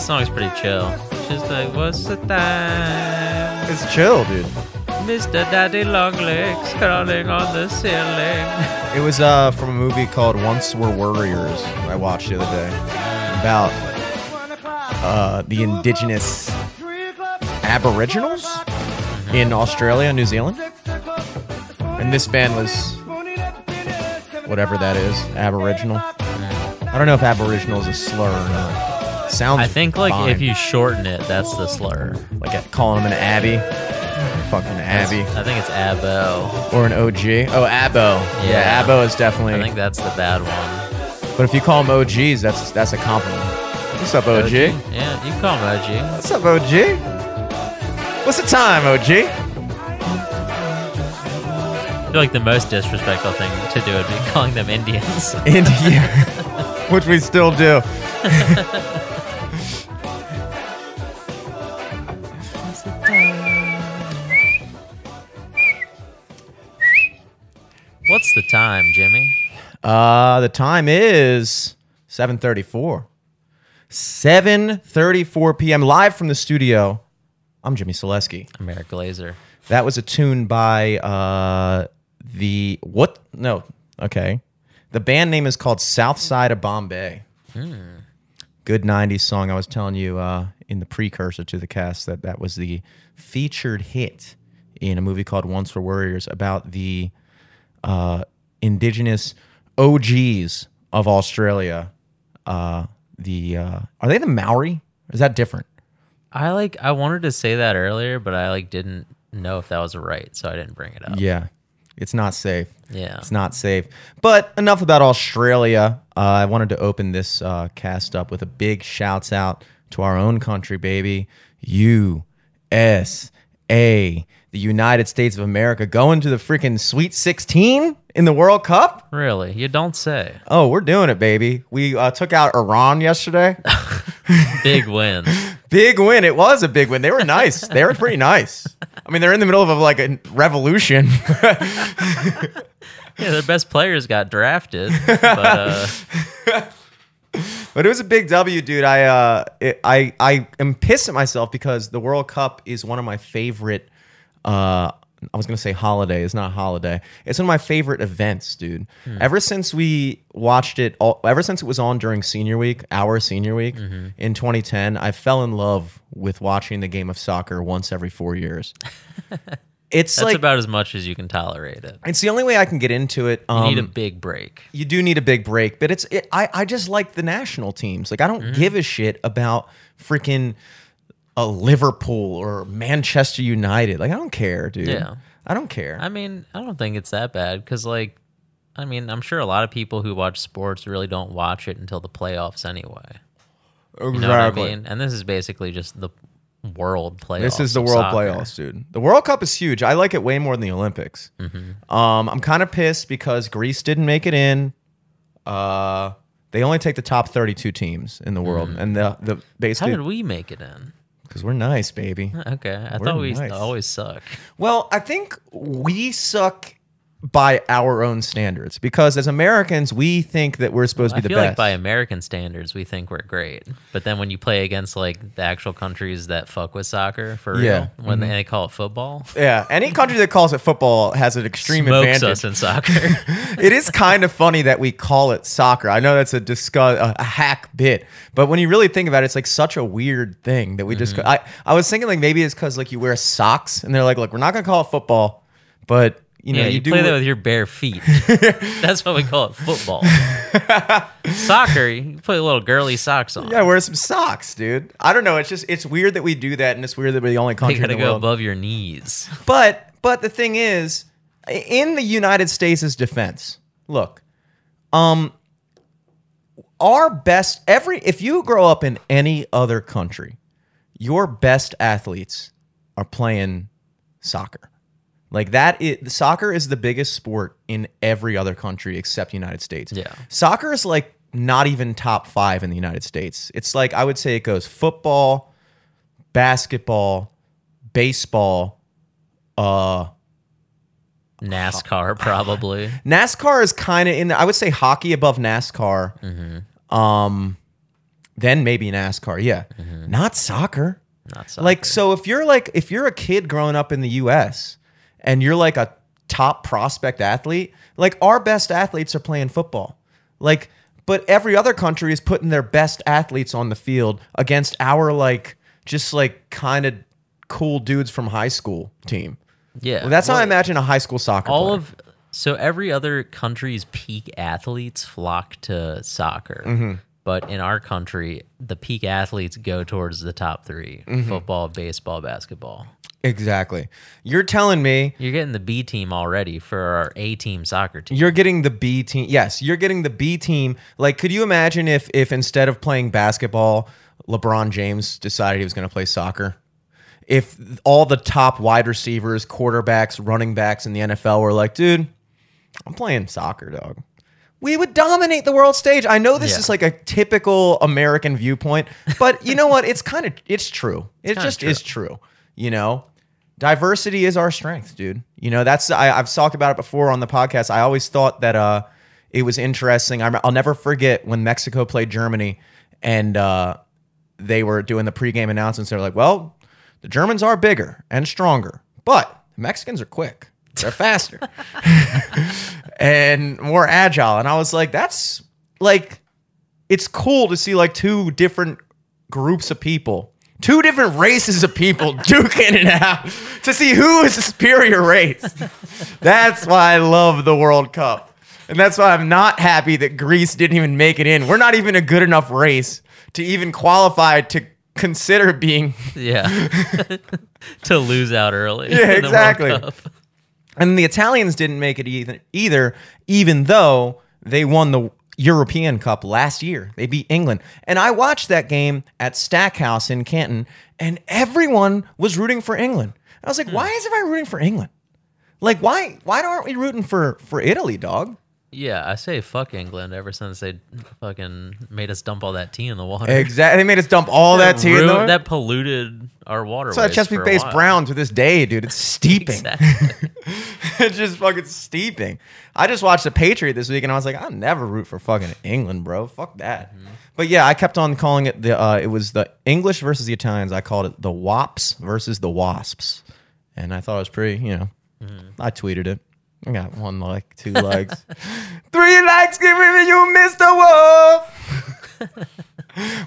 this song's pretty chill. Just like, what's the time? It's chill, dude. Mr. Daddy Longlegs crawling on the ceiling. It was uh, from a movie called Once Were Warriors. I watched the other day about uh, the indigenous Aboriginals in Australia, and New Zealand, and this band was whatever that is, Aboriginal. I don't know if Aboriginal is a slur or not. Sounds. I think like fine. if you shorten it, that's the slur. like uh, calling him an Abby, fucking Abby, I think it's abo. or an OG. Oh, Abo. Yeah, Yeah. Abo is definitely. I think that's the bad one. But if you call them OGs, that's that's a compliment. What's up, OG? Yeah, you can call him OG. What's up, OG? What's the time, OG? I feel like the most disrespectful thing to do would be calling them Indians. India, which we still do. What's the time, Jimmy? Uh, the time is 7:34. 7:34 p.m. live from the studio. I'm Jimmy Selesky. I'm Eric Glazer. That was a tune by uh the what? No, okay. The band name is called South Side of Bombay. Hmm. Good '90s song. I was telling you uh, in the precursor to the cast that that was the featured hit in a movie called Once Were Warriors about the uh, indigenous OGs of Australia. Uh, the uh, are they the Maori? Or is that different? I like I wanted to say that earlier, but I like didn't know if that was right, so I didn't bring it up. Yeah, it's not safe. Yeah. It's not safe. But enough about Australia. Uh, I wanted to open this uh, cast up with a big shouts out to our own country, baby. USA, the United States of America, going to the freaking Sweet 16 in the World Cup. Really? You don't say. Oh, we're doing it, baby. We uh, took out Iran yesterday. Big win. big win. It was a big win. They were nice. They were pretty nice. I mean, they're in the middle of like a revolution. Yeah, their best players got drafted. But uh, But it was a big W, dude. I uh, it, I I am pissed at myself because the World Cup is one of my favorite. Uh, I was gonna say holiday. It's not a holiday. It's one of my favorite events, dude. Ever since we watched it, all, ever since it was on during Senior Week, our Senior Week in 2010, I fell in love with watching the game of soccer once every four years. It's that's like about as much as you can tolerate it. it's the only way I can get into it. You Um, need a big break. you do need a big break, but it's it, I I just like the national teams. Like I don't Mm-hmm. give a shit about freaking a Liverpool or Manchester United. Like I don't care, dude. Yeah. I don't care. I mean, I don't think it's that bad because, like, I mean, I'm sure a lot of people who watch sports really don't watch it until the playoffs anyway. You know what I mean? And this is basically just the world playoffs. This is the World soccer. playoffs, dude. The World Cup is huge. I like it way more than the Olympics. Mm-hmm. Um, I'm kind of pissed because Greece didn't make it in. Uh, they only take the top 32 teams in the world, and the the Mm. How basically did we make it in? Because we're nice, baby. Okay, I We're thought we nice. always suck. Well, I think we suck by our own standards because as Americans, we think that we're supposed I to be feel the like best. by American standards, we think we're great, but then when you play against like the actual countries that fuck with soccer for real, Yeah. Mm-hmm. when they, they call it football, yeah, any country that calls it football has an extreme smokes advantage. us in soccer. it is kind of funny that we call it soccer. I know that's a discuss a, hack bit, but when you really think about it, it's like such a weird thing that we just. Mm-hmm. I I was thinking like maybe it's because like you wear socks and they're like, look, we're not gonna call it football, but you know yeah, you, you, do play that with your bare feet. That's what we call it, football. Soccer, you put a little girly socks on. yeah, wear some socks, dude. I don't know. It's just it's weird that we do that, and it's weird that we're the only country in gotta go world. above your knees. But but the thing is, in the United States' defense, look, um, our best every if you grow up in any other country, your best athletes are playing soccer. Like that, it, soccer is the biggest sport in every other country except United States. Yeah. soccer is like not even top five in the United States. It's like I would say it goes football, basketball, baseball, uh, NASCAR, probably. NASCAR is kind of in. I would say hockey above NASCAR. Um, then maybe NASCAR. Yeah, not soccer. Not soccer. Like so, if you're like if you're a kid growing up in the U.S. and you're like a top prospect athlete, like our best athletes are playing football. Like, but every other country is putting their best athletes on the field against our like just like kind of cool dudes from high school team. yeah, Well, that's how I imagine a high school soccer. all player. of so every other country's peak athletes flock to soccer Mm-hmm. But in our country the peak athletes go towards the top 3 Mm-hmm. football baseball basketball exactly. You're telling me you're getting the b team already for our a team soccer team You're getting the B team. Yes, you're getting the B team. Like, could you imagine if if instead of playing basketball, LeBron James decided he was going to play soccer? If all the top wide receivers, quarterbacks, running backs in the NFL were like, dude, I'm playing soccer, dog. We would dominate the world stage. I know this Yeah. is like a typical American viewpoint, but you know what? It's kind of it's true. It kinda just is true. You know, diversity is our strength, dude. You know, that's I, I've talked about it before on the podcast. I always thought that uh, it was interesting. I'm, I'll never forget when Mexico played Germany, and uh, they were doing the pregame announcements. They're like, "Well, the Germans are bigger and stronger, but the Mexicans are quick. They're faster and more agile." And I was like, "That's like, it's cool to see like two different groups of people." Two different races of people duking it out to see who is the superior race. That's why I love the World Cup. And that's why I'm not happy that Greece didn't even make it in. We're not even a good enough race to even qualify to consider being. yeah to lose out early Yeah, in the World exactly. And the Italians didn't make it either, either, even though they won the European Cup last year. They beat England. And I watched that game at Stackhouse in Canton, and everyone was rooting for England. I was like, hmm. why is everybody rooting for England? Like, why why aren't we rooting for for Italy, dog? Yeah i say fuck england ever since they fucking made us dump all that tea in the water Exactly. They made us dump all that tea in Ruined- there. that polluted our water So Chesapeake Bay's brown to this day, dude. It's steeping. exactly. it's just fucking steeping. I just watched the Patriot this week, and I was like, I'll never root for fucking England, bro. Fuck that. But yeah, I kept on calling it the. Uh, it was the English versus the Italians. I called it the Wops versus the Wasps, and I thought it was pretty. You know, I tweeted it. I got one like, two likes, three likes. Give me you, Mister Wolf.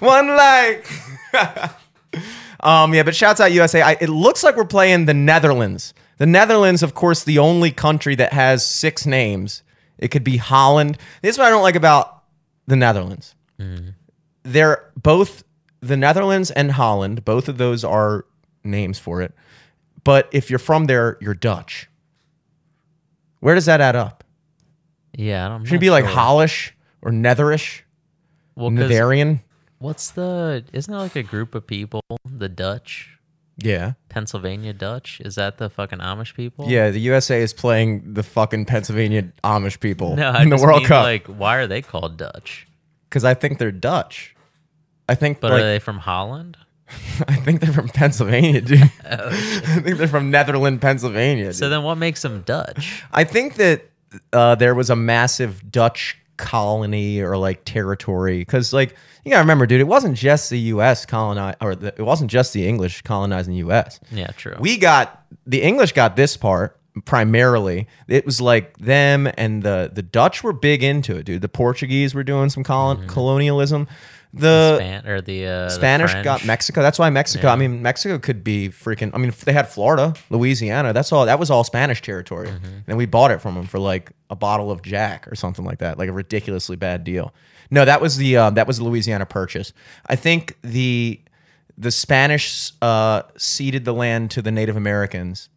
one like. Um, yeah, but shouts out USA. I, it looks like we're playing the Netherlands. The Netherlands, of course, the only country that has six names. It could be Holland. This is what I don't like about the Netherlands. They're both the Netherlands and Holland. Both of those are names for it. But if you're from there, you're Dutch. Where does that add up? yeah i don't know. Should it be like Hollish or Netherish? well, Netherian? what's the isn't there like a group of people the dutch Yeah. pennsylvania dutch is that the fucking amish people Yeah, the USA is playing the fucking Pennsylvania Amish people no I in the World mean, Cup. like why are they called dutch because I think they're Dutch. I think but like, are they from holland I think they're from Pennsylvania, dude. I think they're from Netherland, Pennsylvania. Oh, so then what makes them dutch I think that uh, there was a massive Dutch colony or like territory because like you gotta remember, dude, it wasn't just the U.S. colonize or the, it wasn't just the English colonizing the U.S. yeah true We got the English got this part primarily. It was like them and the the Dutch were big into it, dude. The Portuguese were doing some colon, colonialism. The Span- or the uh, the Spanish got Mexico. That's why Mexico. Yeah. I mean, Mexico could be freaking. I mean, they had Florida, Louisiana. That's all. That was all Spanish territory. Mm-hmm. And we bought it from them for like a bottle of Jack or something like that, like a ridiculously bad deal. No, that was the uh, that was the Louisiana Purchase. I think the the Spanish uh, ceded the land to the Native Americans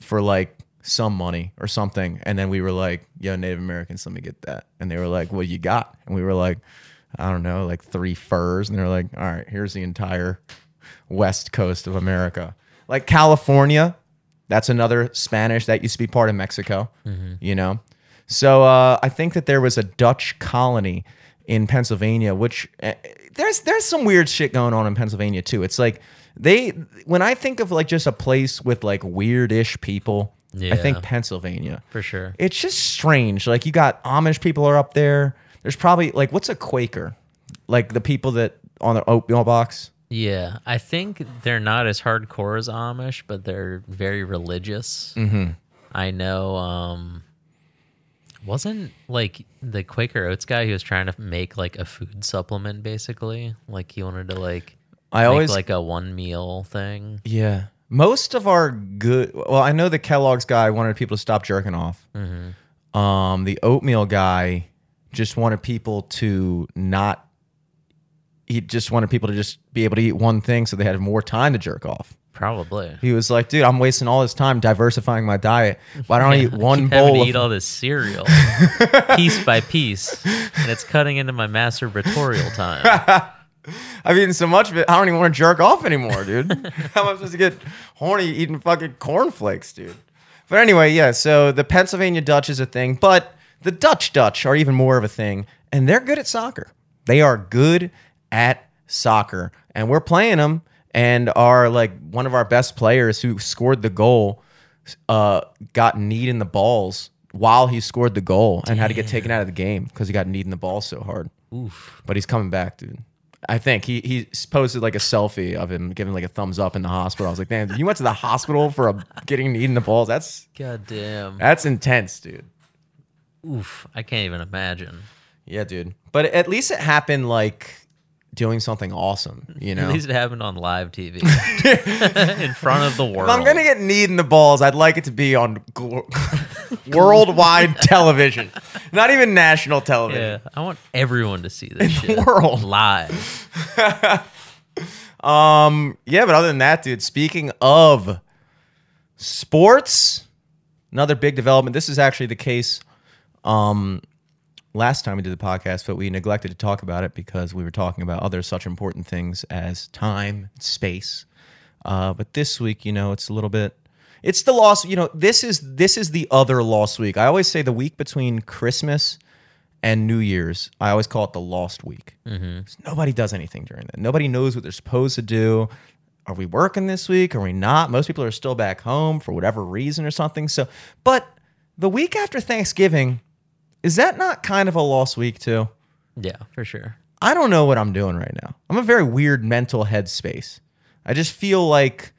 for like some money or something, and then we were like, "Yo, Native Americans, let me get that," and they were like, "What you got?" And we were like. I don't know, like three furs. And they're like, all right, here's the entire west coast of America. Like California, that's another Spanish that used to be part of Mexico, you know? So uh, I think that there was a Dutch colony in Pennsylvania, which uh, there's there's some weird shit going on in Pennsylvania too. It's like they when I think of like just a place with like weirdish people, I think Pennsylvania for sure. it's just strange. Like you got Amish people are up there. There's probably like what's a Quaker? Like the people that on the oatmeal box. Yeah, I think they're not as hardcore as Amish, but they're very religious. Mm-hmm. I know. Um, wasn't like the Quaker Oats guy who was trying to make like a food supplement, basically. Like he wanted to like I make always like a one meal thing. yeah. Most of our good. Well, I know the Kellogg's guy wanted people to stop jerking off. Mm-hmm. Um, the oatmeal guy just wanted people to not. He just wanted people to just be able to eat one thing, so they had more time to jerk off. Probably. He was like, "Dude, I'm wasting all this time diversifying my diet. Why don't I eat one keep bowl to of eat all this cereal piece by piece, and it's cutting into my masturbatorial time. I've eaten so much of it, I don't even want to jerk off anymore, dude. How am I supposed to get horny eating fucking cornflakes, dude? But anyway, yeah, so the Pennsylvania Dutch is a thing, but the Dutch Dutch are even more of a thing, and they're good at soccer. They are good at soccer, and we're playing them, and our like one of our best players who scored the goal uh, got kneed in the balls while he scored the goal and had to get taken out of the game because he got kneed in the balls so hard. Oof. But he's coming back, dude. I think he he posted like a selfie of him giving like a thumbs up in the hospital. I was like, damn, you went to the hospital for a getting kneed in the balls. That's goddamn. that's intense, dude. Oof. I can't even imagine. Yeah, dude. But at least it happened like doing something awesome, you know. At least it happened on live TV in front of the world. if I'm gonna get kneed in the balls, I'd like it to be on glo- worldwide television, not even national television. yeah, I want everyone to see this the shit world. live. Um, yeah, but other than that, dude, speaking of sports, another big development. This is actually the case um last time we did the podcast, but we neglected to talk about it because we were talking about other such important things as time, space. Uh, but this week, you know, it's a little bit it's the lost, you know, this is this is the other lost week. I always say the week between Christmas and New Year's, I always call it the lost week. 'Cause Nobody does anything during that. Nobody knows what they're supposed to do. Are we working this week? Are we not? Most people are still back home for whatever reason or something. So, but the week after Thanksgiving, is that not kind of a lost week too? Yeah, for sure. I don't know what I'm doing right now. I'm a very weird mental headspace. I just feel like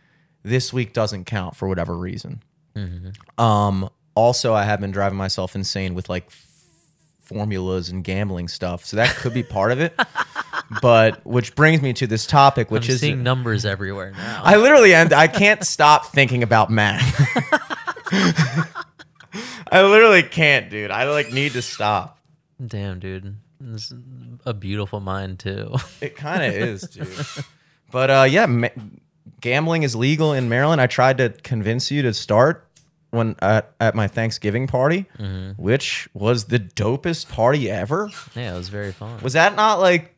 this week doesn't count for whatever reason. Um, also, I have been driving myself insane with like f- formulas and gambling stuff, so that could be part of it. But which brings me to this topic, which I'm is seeing numbers everywhere now. I literally and I can't stop thinking about math. I literally can't, dude. I like need to stop. Damn, dude. This is a beautiful mind too. It kind of is, dude. But uh, yeah, ma- gambling is legal in Maryland. I tried to convince you to start when at, at my Thanksgiving party, which was the dopest party ever. yeah, it was very fun. Was that not like?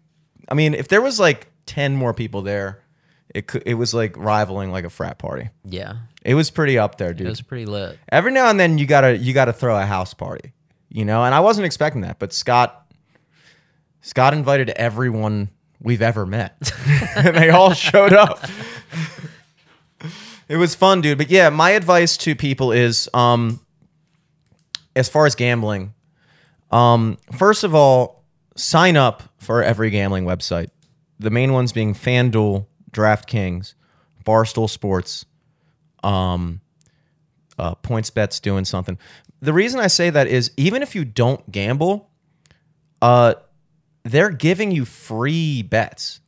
I mean, if there was like ten more people there, it it was like rivaling like a frat party. yeah, It was pretty up there, dude. it was pretty lit. Every now and then you gotta you gotta throw a house party, you know. And I wasn't expecting that, but Scott Scott invited everyone we've ever met, and they all showed up. It was fun, dude. But yeah, my advice to people is, um, as far as gambling, um, first of all, sign up for every gambling website. The main ones being FanDuel, DraftKings, Barstool Sports, um, uh, PointsBet's doing something. The reason I say that is even if you don't gamble, uh, they're giving you free bets,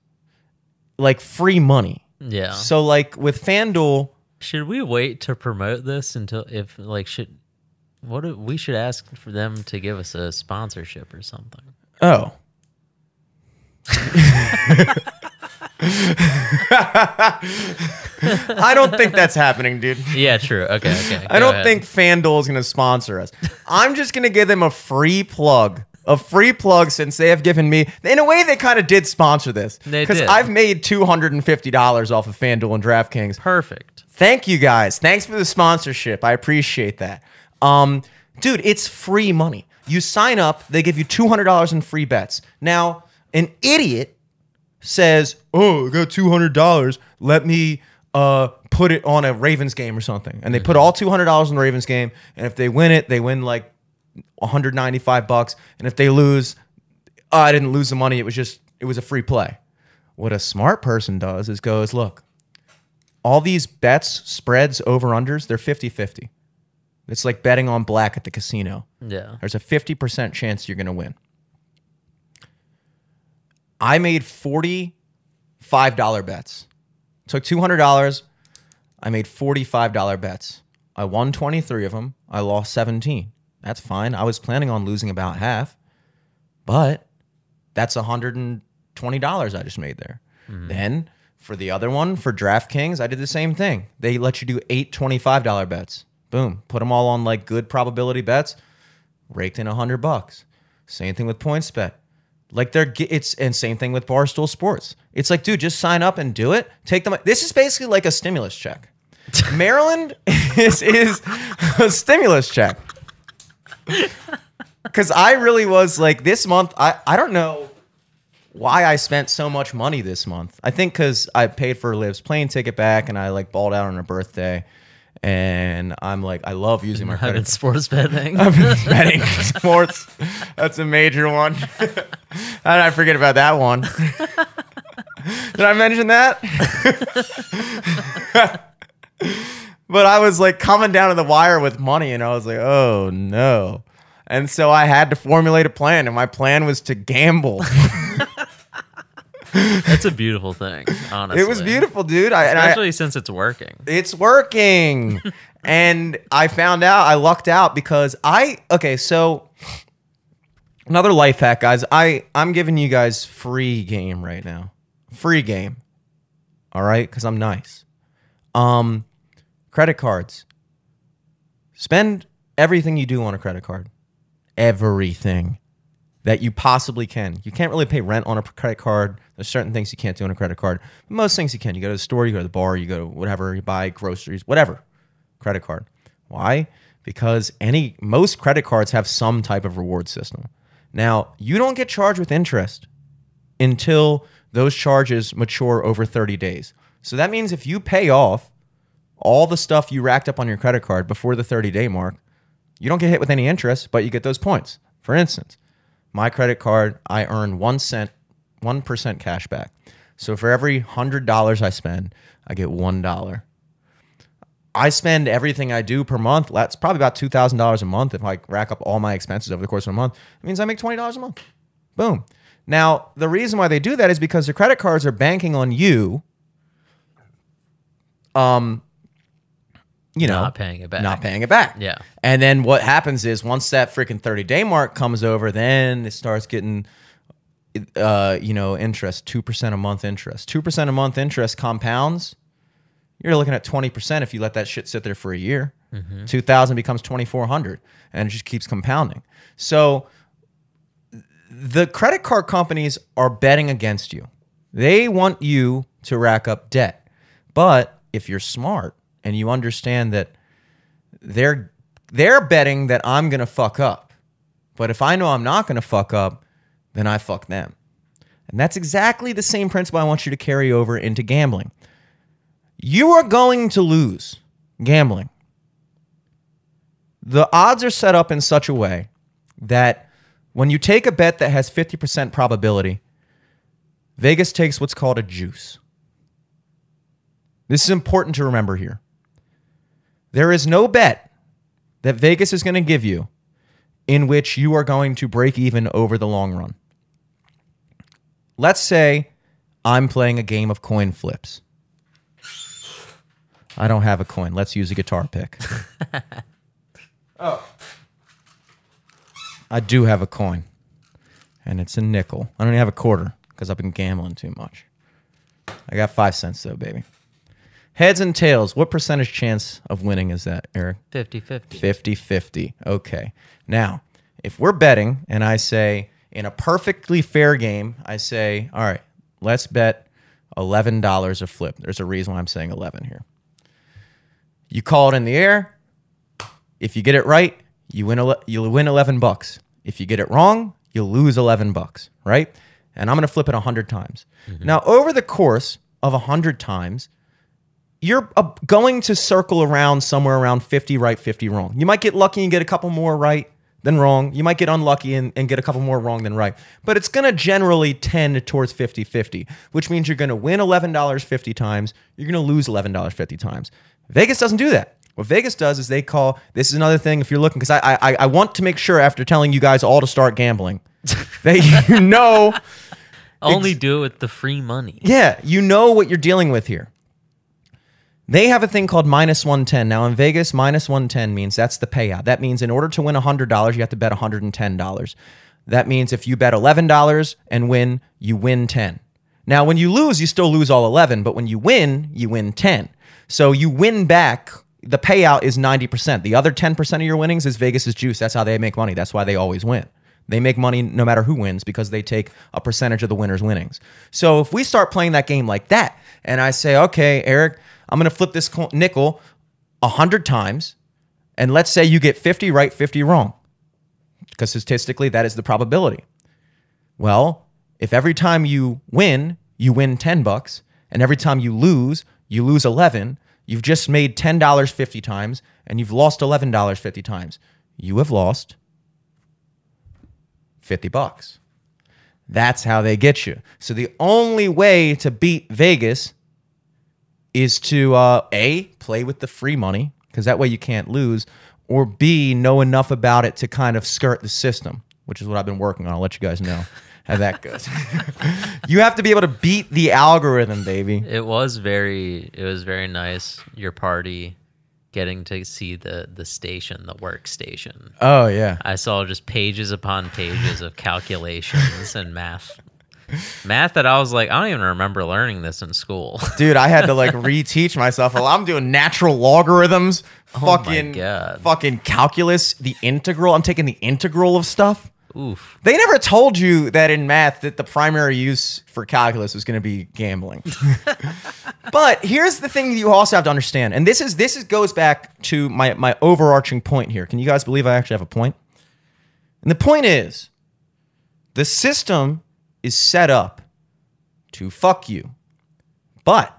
like free money. Yeah. So like with FanDuel, Should we wait to promote this until if like should what do, we should ask for them to give us a sponsorship or something? oh. I don't think that's happening, dude. Yeah, true. Okay, okay. I don't ahead. think FanDuel is going to sponsor us. I'm just going to give them a free plug. A free plug since they have given me, in a way, they kind of did sponsor this. They Because. I've made $250 off of FanDuel and DraftKings. perfect. Thank you guys. Thanks for the sponsorship. I appreciate that. Um, dude, it's free money. You sign up, they give you $200 in free bets. Now, an idiot says, "Oh, I got two hundred dollars. Let me uh, put it on a Ravens game or something." And they put all two hundred dollars in the Ravens game, and if they win it, they win like one hundred ninety five bucks. And if they lose, oh, I didn't lose the money. It was just it was a free play. what a smart person does is goes, look, all these bets, spreads, over unders, they're 50 50. It's like betting on black at the casino. Yeah. There's a 50% chance you're going to win. I made $45 bets. Took $200. I made $45 bets. I won 23 of them. I lost 17. That's fine. I was planning on losing about half, but that's $120 I just made there. Mm-hmm. Then for the other one, for DraftKings, I did the same thing. They let you do eight $25 bets. Boom. Put them all on like good probability bets. Raked in a hundred bucks. Same thing with PointsBet. Like they're it's and same thing with Barstool Sports. It's like, dude, just sign up and do it. Take them. This is basically like a stimulus check. Maryland is is a stimulus check. Because I really was like this month. I I don't know why I spent so much money this month. I think because I paid for Liv's plane ticket back and I like balled out on her birthday. And I'm like, I love using my I've been credit sports betting. betting sports. That's a major one. How did I forget about that one? did I mention that? but I was like coming down to the wire with money, and I was like, oh no. And so I had to formulate a plan, and my plan was to gamble. That's a beautiful thing, honestly. it was beautiful, dude. I, and I, Especially since it's working. it's working. and I found out I lucked out because I okay, so another life hack, guys. I I'm giving you guys free game right now. Free game. All right, cuz I'm nice. Um credit cards. Spend everything you do on a credit card. Everything that you possibly can. You can't really pay rent on a credit card. There's certain things you can't do on a credit card. Most things you can. You go to the store, you go to the bar, you go to whatever, you buy groceries, whatever. Credit card. Why? Because any most credit cards have some type of reward system. Now, you don't get charged with interest until those charges mature over 30 days. So that means if you pay off all the stuff you racked up on your credit card before the 30 day mark, you don't get hit with any interest, but you get those points. For instance, my credit card, I earn one cent, 1% cash back. So for every $100 I spend, I get $1. I spend everything I do per month. That's probably about $2,000 a month if I rack up all my expenses over the course of a month. It means I make $20 a month. Boom. Now, the reason why they do that is because the credit cards are banking on you um you know, Not paying it back. Not paying it back. Yeah. And then what happens is once that freaking 30 day mark comes over, then it starts getting, uh, you know, interest, 2% a month interest. 2% a month interest compounds. You're looking at 20% if you let that shit sit there for a year. 2000 becomes 2400 and it just keeps compounding. So the credit card companies are betting against you. They want you to rack up debt. But if you're smart and you understand that they're they're betting that I'm going to fuck up. But if I know I'm not going to fuck up, then I fuck them. And that's exactly the same principle I want you to carry over into gambling. You are going to lose gambling. The odds are set up in such a way that when you take a bet that has 50% probability, Vegas takes what's called a juice. This is important to remember here. There is no bet that Vegas is going to give you in which you are going to break even over the long run. Let's say I'm playing a game of coin flips. I don't have a coin. Let's use a guitar pick. oh. I do have a coin, and it's a nickel. I don't even have a quarter because I've been gambling too much. I got five cents though, baby. Heads and tails, what percentage chance of winning is that, Eric? 50 50. 50 50. Okay. Now, if we're betting and I say in a perfectly fair game, I say, all right, let's bet $11 a flip. There's a reason why I'm saying 11 here. You call it in the air. If you get it right, you win ele- you win 11 bucks. If you get it wrong, you lose 11 bucks, right? And I'm going to flip it 100 times. Mm-hmm. Now, over the course of 100 times, you're going to circle around somewhere around 50 right, 50 wrong. You might get lucky and get a couple more right, than wrong. You might get unlucky and, and get a couple more wrong than right. But it's going to generally tend towards 50 50, which means you're going to win $11 50 times. You're going to lose $11 50 times. Vegas doesn't do that. What Vegas does is they call this is another thing if you're looking, because I, I, I want to make sure after telling you guys all to start gambling that you know. Only do it with the free money. Yeah, you know what you're dealing with here. They have a thing called minus 110. Now in Vegas, minus 110 means that's the payout. That means in order to win $100, you have to bet $110. That means if you bet $11 and win, you win 10. Now when you lose, you still lose all 11, but when you win, you win 10. So you win back the payout is 90%. The other 10% of your winnings is Vegas's juice. That's how they make money. That's why they always win. They make money no matter who wins because they take a percentage of the winner's winnings. So if we start playing that game like that, and I say, okay, Eric, I'm going to flip this nickel 100 times, and let's say you get 50 right, 50 wrong, because statistically that is the probability. Well, if every time you win, you win 10 bucks, and every time you lose, you lose 11, you've just made $10 50 times, and you've lost $11 50 times. You have lost 50 bucks. That's how they get you. So the only way to beat Vegas is to uh, A, play with the free money, because that way you can't lose, or B, know enough about it to kind of skirt the system, which is what I've been working on. I'll let you guys know how that goes. you have to be able to beat the algorithm, baby. It was very it was very nice your party getting to see the the station, the workstation. Oh yeah. I saw just pages upon pages of calculations and math. Math that I was like, I don't even remember learning this in school. Dude, I had to like reteach myself. Well, I'm doing natural logarithms, Oh fucking fucking calculus, the integral. I'm taking the integral of stuff. Oof. They never told you that in math that the primary use for calculus was going to be gambling. but here's the thing you also have to understand, and this is this is goes back to my my overarching point here. Can you guys believe I actually have a point? And the point is, the system is set up to fuck you. But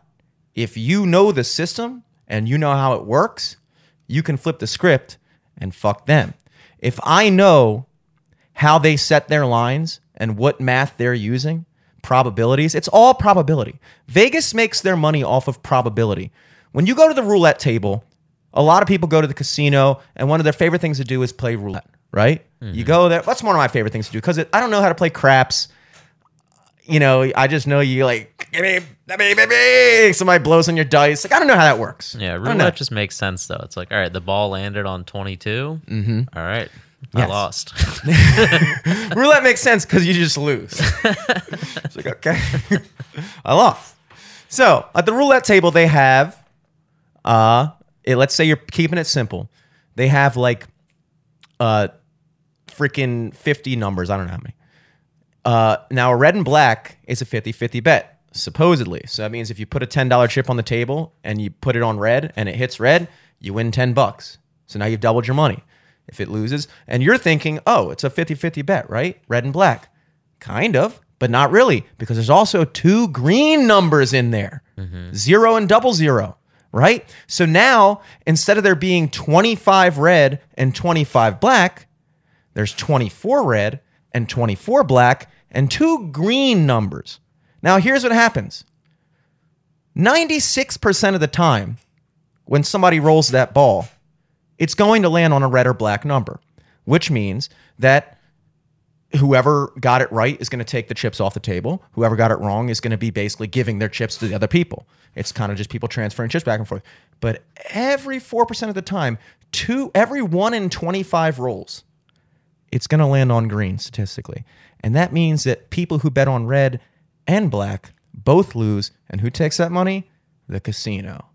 if you know the system and you know how it works, you can flip the script and fuck them. If I know how they set their lines and what math they're using, probabilities, it's all probability. Vegas makes their money off of probability. When you go to the roulette table, a lot of people go to the casino and one of their favorite things to do is play roulette, right? You mm-hmm. go there. That's one of my favorite things to do because I don't know how to play craps you know, I just know you like somebody blows on your dice. Like I don't know how that works. Yeah, I roulette just makes sense though. It's like, all right, the ball landed on 22. Mm-hmm. All right, I Yes. lost. roulette makes sense because you just lose. it's like okay, I lost. So at the roulette table, they have, uh, it, let's say you're keeping it simple. They have like, uh, freaking fifty numbers. I don't know how many. Uh, now a red and black is a 50-50 bet supposedly. So that means if you put a ten dollar chip on the table and you put it on red and it hits red, you win ten bucks. So now you've doubled your money. If it loses, and you're thinking, oh, it's a 50-50 bet, right? Red and black. Kind of, but not really, because there's also two green numbers in there. Zero and double zero, right? So now instead of there being 25 red and 25 black, there's 24 red and 24 black and two green numbers. Now, here's what happens 96% of the time, when somebody rolls that ball, it's going to land on a red or black number, which means that whoever got it right is going to take the chips off the table. Whoever got it wrong is going to be basically giving their chips to the other people. It's kind of just people transferring chips back and forth. But every 4% of the time, two every 1 in 25 rolls, it's going to land on green statistically. And that means that people who bet on red and black both lose. And who takes that money? The casino.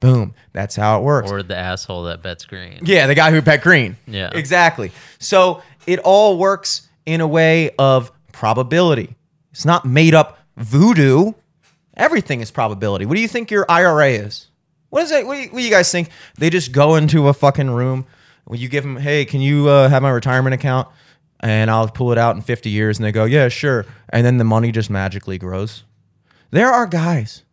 Boom. That's how it works. or the asshole that bets green. Yeah, the guy who bet green. Yeah. Exactly. So it all works in a way of probability. It's not made up voodoo. Everything is probability. What do you think your IRA is? What is it? What do, you, what do you guys think? They just go into a fucking room. When you give them, hey, can you uh, have my retirement account? And I'll pull it out in 50 years. And they go, yeah, sure. And then the money just magically grows. There are guys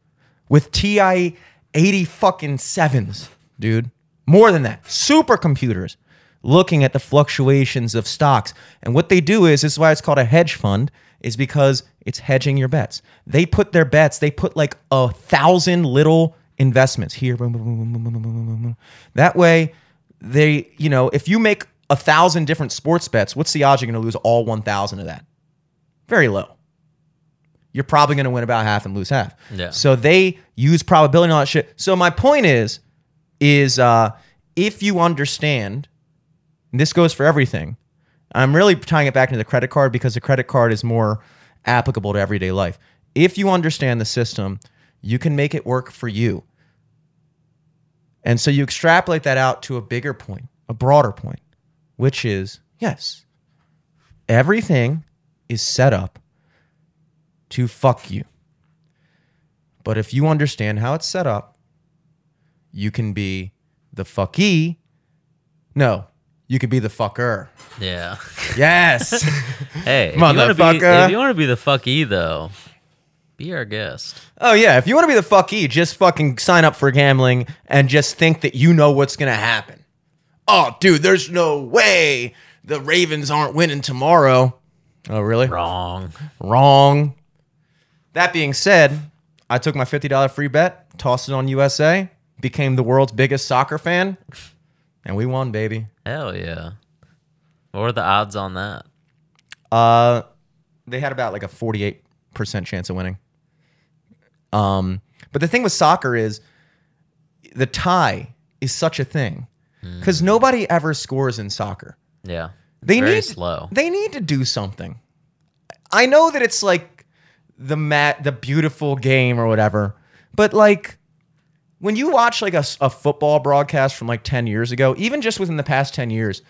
with TI 80 fucking sevens, dude. More than that. Supercomputers. looking at the fluctuations of stocks. And what they do is, this is why it's called a hedge fund, is because it's hedging your bets. They put their bets, they put like a thousand little investments here. That way, they, you know, if you make a thousand different sports bets, what's the odds you're going to lose all 1,000 of that? Very low. You're probably going to win about half and lose half. Yeah. So they use probability and all that shit. So my point is, is uh, if you understand, and this goes for everything. I'm really tying it back into the credit card because the credit card is more applicable to everyday life. If you understand the system, you can make it work for you. And so you extrapolate that out to a bigger point, a broader point, which is yes, everything is set up to fuck you. But if you understand how it's set up, you can be the fucky. No, you could be the fucker. Yeah. Yes. Hey, if you wanna be- Motherfucker. if you want to be the fucky though, be our guest. oh yeah, if you want to be the fucky, just fucking sign up for gambling and just think that you know what's going to happen. Oh, dude, there's no way the Ravens aren't winning tomorrow. Oh, really? Wrong. Wrong. That being said, I took my $50 free bet, tossed it on USA, became the world's biggest soccer fan, and we won, baby. Hell yeah. What are the odds on that? Uh, they had about like a 48% chance of winning. Um, but the thing with soccer is the tie is such a thing because nobody ever scores in soccer. Yeah. They Very need slow. They need to do something. I know that it's like the mat, the beautiful game or whatever, but like when you watch like a, a football broadcast from like 10 years ago, even just within the past 10 years,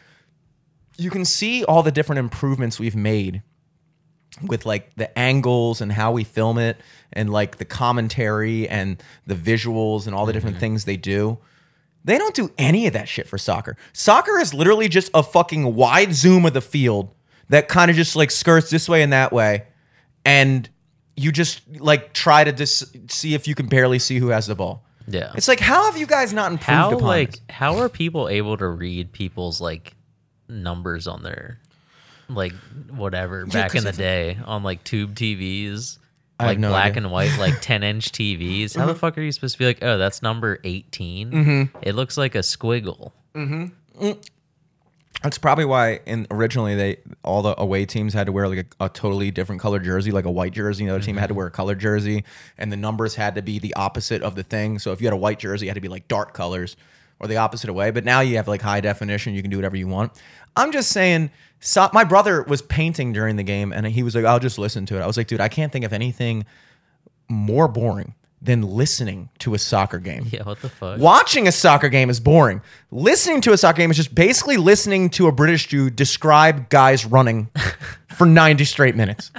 you can see all the different improvements we've made with like the angles and how we film it and like the commentary and the visuals and all the different mm-hmm. things they do. They don't do any of that shit for soccer. Soccer is literally just a fucking wide zoom of the field that kind of just like skirts this way and that way. And you just like try to dis- see if you can barely see who has the ball. Yeah. It's like, how have you guys not improved how upon like this? how are people able to read people's like numbers on their like whatever back in the day on like tube TVs? I Like no black idea. and white, like 10 inch TVs. How the mm-hmm. fuck are you supposed to be like, oh, that's number 18? Mm-hmm. It looks like a squiggle. Mm-hmm. Mm. That's probably why in originally they all the away teams had to wear like a, a totally different color jersey, like a white jersey. The other team had to mm-hmm. wear a colored jersey, and the numbers had to be the opposite of the thing. So if you had a white jersey, it had to be like dark colors or the opposite away. But now you have like high definition; you can do whatever you want. I'm just saying. So, my brother was painting during the game, and he was like, "I'll just listen to it." I was like, "Dude, I can't think of anything more boring than listening to a soccer game." Yeah, what the fuck? Watching a soccer game is boring. Listening to a soccer game is just basically listening to a British Jew describe guys running for 90 straight minutes.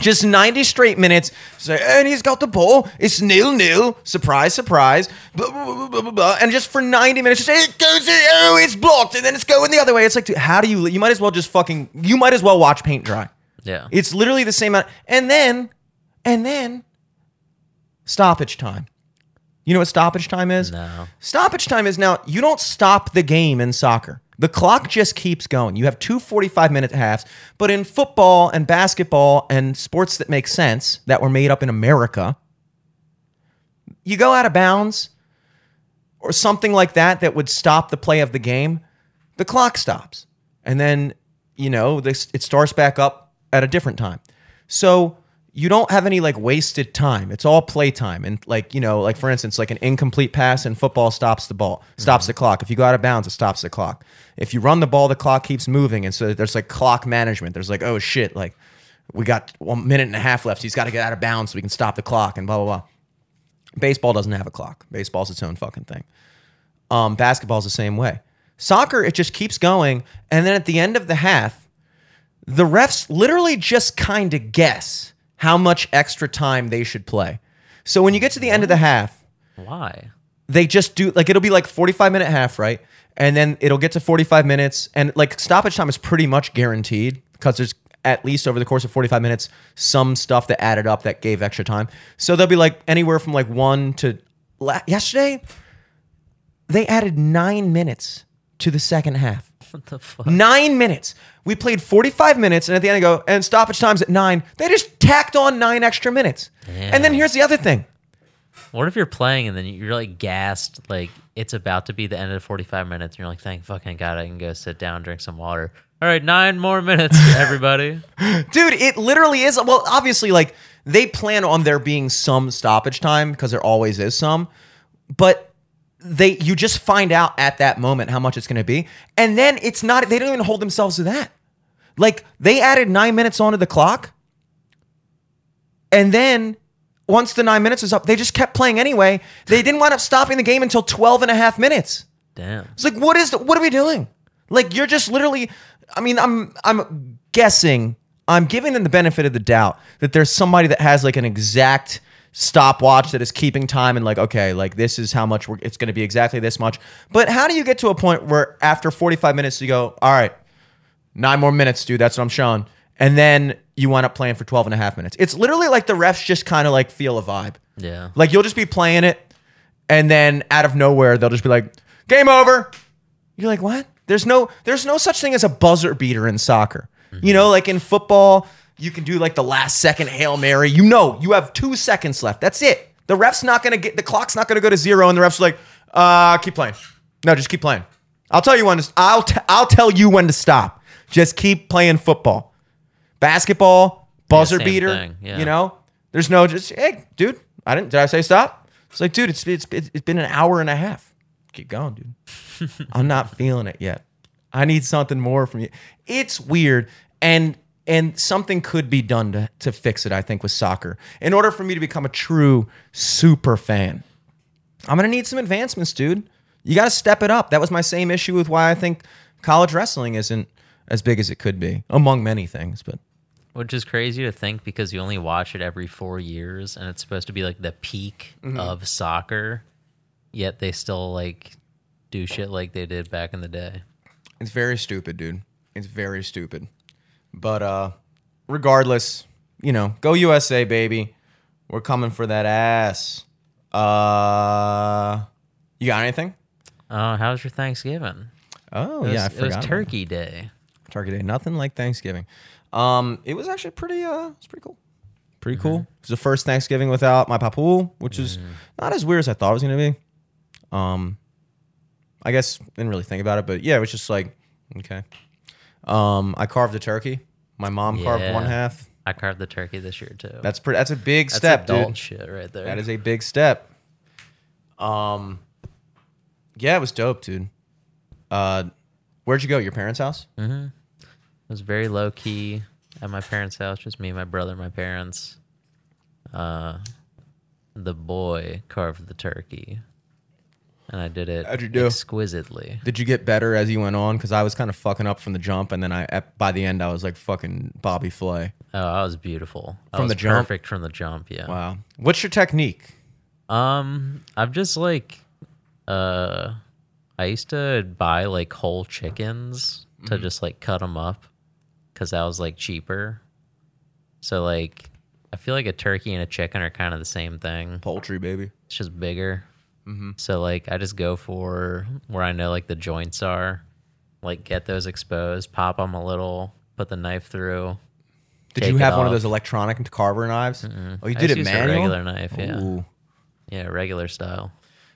Just 90 straight minutes. Say, and he's got the ball. It's nil nil. Surprise, surprise. Blah, blah, blah, blah, blah, blah. And just for 90 minutes, just it goes, oh, it's blocked. And then it's going the other way. It's like, dude, how do you, you might as well just fucking, you might as well watch paint dry. Yeah. It's literally the same amount. And then, and then, stoppage time. You know what stoppage time is? No. Stoppage time is now you don't stop the game in soccer. The clock just keeps going. You have two 45 minute halves, but in football and basketball and sports that make sense that were made up in America, you go out of bounds or something like that that would stop the play of the game, the clock stops. And then, you know, this it starts back up at a different time. So you don't have any like wasted time. It's all play time. And like, you know, like for instance, like an incomplete pass in football stops the ball, stops the clock. If you go out of bounds, it stops the clock. If you run the ball, the clock keeps moving. And so there's like clock management. There's like, oh shit, like we got one minute and a half left. He's got to get out of bounds so we can stop the clock and blah, blah, blah. Baseball doesn't have a clock. Baseball's its own fucking thing. Um, basketball's the same way. Soccer, it just keeps going. And then at the end of the half, the refs literally just kind of guess how much extra time they should play. So when you get to the end of the half, Why? they just do like it'll be like 45 minute half, right? And then it'll get to 45 minutes and like stoppage time is pretty much guaranteed because there's at least over the course of 45 minutes some stuff that added up that gave extra time. So they'll be like anywhere from like 1 to yesterday they added 9 minutes to the second half. What the fuck? Nine minutes. We played 45 minutes, and at the end, I go, and stoppage time's at nine. They just tacked on nine extra minutes. And then here's the other thing. What if you're playing and then you're like gassed, like it's about to be the end of 45 minutes, and you're like, thank fucking God I can go sit down, drink some water. All right, nine more minutes, everybody. Dude, it literally is. Well, obviously, like they plan on there being some stoppage time because there always is some, but they you just find out at that moment how much it's going to be, and then it's not. They don't even hold themselves to that. Like they added nine minutes onto the clock, and then once the nine minutes was up, they just kept playing anyway. They didn't wind up stopping the game until 12 and a half minutes. Damn. It's like, what is the, what are we doing? Like, you're just literally. I mean, I'm I'm guessing. I'm giving them the benefit of the doubt that there's somebody that has like an exact stopwatch that is keeping time and like, okay, like this is how much we're, it's going to be exactly this much. But how do you get to a point where after 45 minutes you go, all right, nine more minutes, dude. That's what I'm showing. And then you wind up playing for 12 and a half minutes. It's literally like the refs just kind of like feel a vibe. Yeah. Like you'll just be playing it, and then out of nowhere they'll just be like, "Game over." You're like, "What?" There's no there's no such thing as a buzzer beater in soccer. You mm-hmm. know, like in football, you can do like the last second hail mary. You know, you have two seconds left. That's it. The ref's not gonna get the clock's not gonna go to zero, and the ref's like, "Uh, keep playing." No, just keep playing. I'll tell you when to. I'll t- I'll tell you when to stop. Just keep playing football, basketball, buzzer same beater. yeah. You know, there's no just hey, dude. I didn't. Did I say stop? It's like, dude, it's it's it's been an hour and a half. Keep going, dude. I'm not feeling it yet. I need something more from you. It's weird, and and something could be done to to fix it. I think with soccer, in order for me to become a true super fan, I'm gonna need some advancements, dude. You got to step it up. That was my same issue with why I think college wrestling isn't as big as it could be, among many things. But Which is crazy to think because you only watch it every four years and it's supposed to be like the peak Mm-hmm. of soccer, yet they still like do shit like they did back in the day. It's very stupid, dude. It's very stupid. But uh regardless, you know, go USA, baby. We're coming for that ass. Uh you got anything? Oh, how was your Thanksgiving? Oh It was, yeah, I it was forgot. Turkey Day. Turkey Day. Nothing like Thanksgiving. Um, it was actually pretty uh it's pretty cool. Pretty cool. It was the first Thanksgiving without my papu, which is not as weird as I thought it was gonna be. Um I guess didn't really think about it, but yeah, it was just like, okay. Um, I carved a turkey. My mom carved Yeah. one half. I carved the turkey this year too. That's pretty. That's a big That's step, adult dude. shit right there. That is a big step. Um, yeah, it was dope, dude. Uh, where'd you go? Your parents' house? It was very low key at my parents' house, just me, my brother, my parents. Uh, the boy carved the turkey, and I did it How'd you do? exquisitely. Did you get better as you went on? Because I was kind of fucking up from the jump, and then I at, by the end I was like fucking Bobby Flay. Oh, I was beautiful. I From was the jump? perfect from the jump. Yeah. Wow. What's your technique? Um, I've just like, uh, I used to buy like whole chickens to Mm-hmm. just like cut them up, because that was like cheaper. So like, I feel like a turkey and a chicken are kind of the same thing. Poultry, baby. It's just bigger. Mm-hmm. So like, I just go for where I know like the joints are, like get those exposed, pop them a little, put the knife through. Did you have one of those electronic carver knives? Oh, you I did it manual. regular knife, yeah. Ooh. Yeah, regular style.